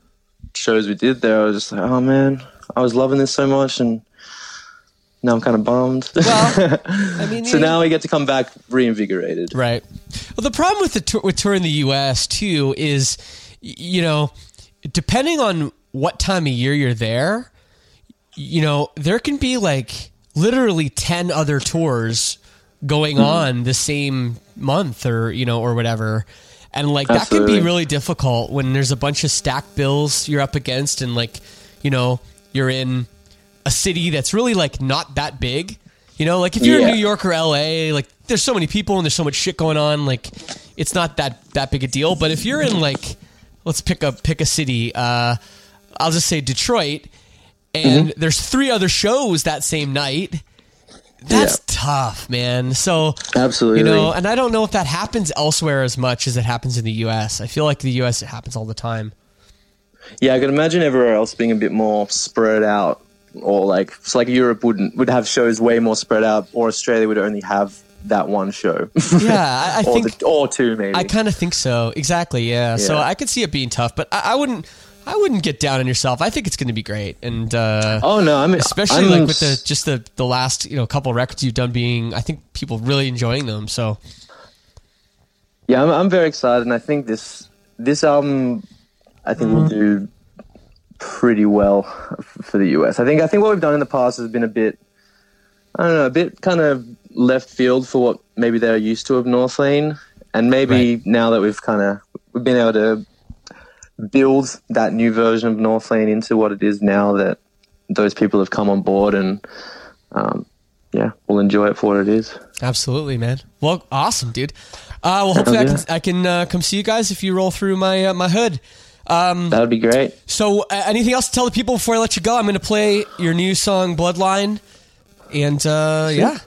shows we did there i was just like oh man i was loving this so much and now i'm kind of bummed Well, I mean, so now we get to come back reinvigorated Right. Well, the problem with the tour, with touring the U.S. too is, you know, depending on what time of year you're there, you know, there can be like literally ten other tours going hmm. on the same month or you know or whatever. And like that can be really difficult when there's a bunch of stacked bills you're up against and like, you know, you're in a city that's really like not that big. You know, like if you're in New York or LA, like there's so many people and there's so much shit going on, like it's not that that big a deal. But if you're in like let's pick a pick a city, uh I'll just say Detroit and Mm-hmm. there's three other shows that same night. That's tough, man. So absolutely you know, and I don't know if that happens elsewhere as much as it happens in the US. I feel like the US it happens all the time. yeah i can imagine everywhere else being a bit more spread out or like it's like europe wouldn't would have shows way more spread out or australia would only have that one show Yeah, I, I or, think the, or two maybe I kind of think so. Exactly. Yeah. So I could see it being tough, but I, I wouldn't. I wouldn't get down on yourself. I think it's going to be great, and uh, Oh no! I mean, especially I'm like with the just the the last you know couple records you've done being. I think people really enjoying them. So yeah, I'm, I'm very excited, and I think this this album, I think will do pretty well for the US. I think I think what we've done in the past has been a bit, I don't know, a bit kind of left field for what maybe they're used to of Northlane, and maybe now that we've kind of we've been able to build that new version of Northlane into what it is now that those people have come on board and. Um, yeah, we'll enjoy it for what it is. absolutely, man. Well, awesome, dude. Uh, well, hopefully I can I can uh, come see you guys if you roll through my uh, my hood. That would be great. So uh, anything else to tell the people before I let you go? I'm going to play your new song Bloodline, and uh, yeah.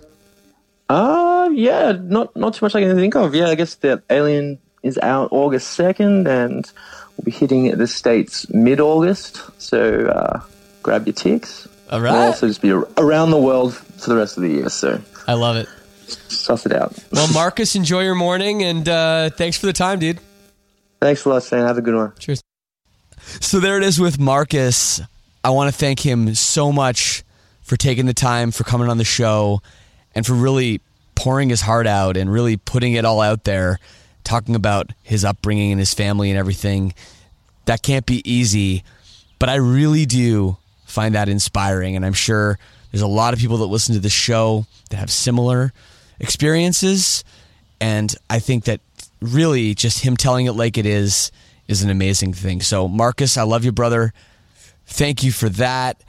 Uh yeah, not not too much I can think of. Yeah, I guess the Alien is out August second, and we'll be hitting the states mid August. So uh, grab your ticks. All We'll also just be around the world for the rest of the year. So I love it. suss it out. Well, Marcus, enjoy your morning, and uh, thanks for the time, dude. Thanks a lot, Shane. Have a good one. Cheers. So there it is with Marcus. I want to thank him so much for taking the time for coming on the show and for really pouring his heart out and really putting it all out there, talking about his upbringing and his family and everything. That can't be easy, but I really do find that inspiring. And I'm sure there's a lot of people that listen to this show that have similar experiences. And I think that really just him telling it like it is is an amazing thing. So, Marcus, I love you, brother. Thank you for that.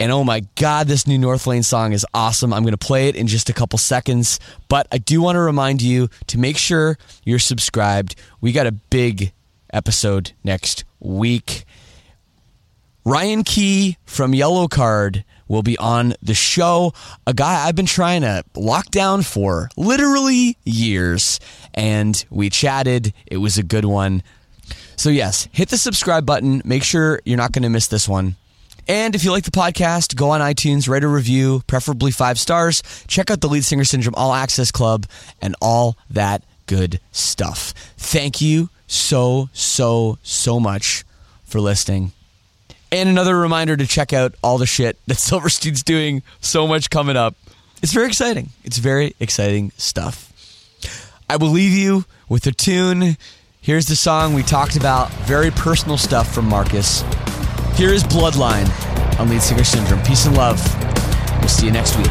And oh my God, this new Northlane song is awesome. I'm going to play it in just a couple seconds. But I do want to remind you to make sure you're subscribed. We got a big episode next week. Ryan Key from Yellowcard will be on the show. A guy I've been trying to lock down for literally years. And we chatted. It was a good one. So, yes, hit the subscribe button. Make sure you're not going to miss this one. And if you like the podcast, go on iTunes, write a review, preferably five stars. Check out the Lead Singer Syndrome All Access Club and all that good stuff. Thank you so, so, so much for listening. And another reminder to check out all the shit that Silverstein's doing. So much coming up. It's very exciting. It's very exciting stuff. I will leave you with a tune. Here's the song we talked about, very personal stuff from Marcus. Here is Bloodline on Lead Singer Syndrome. Peace and love. We'll see you next week.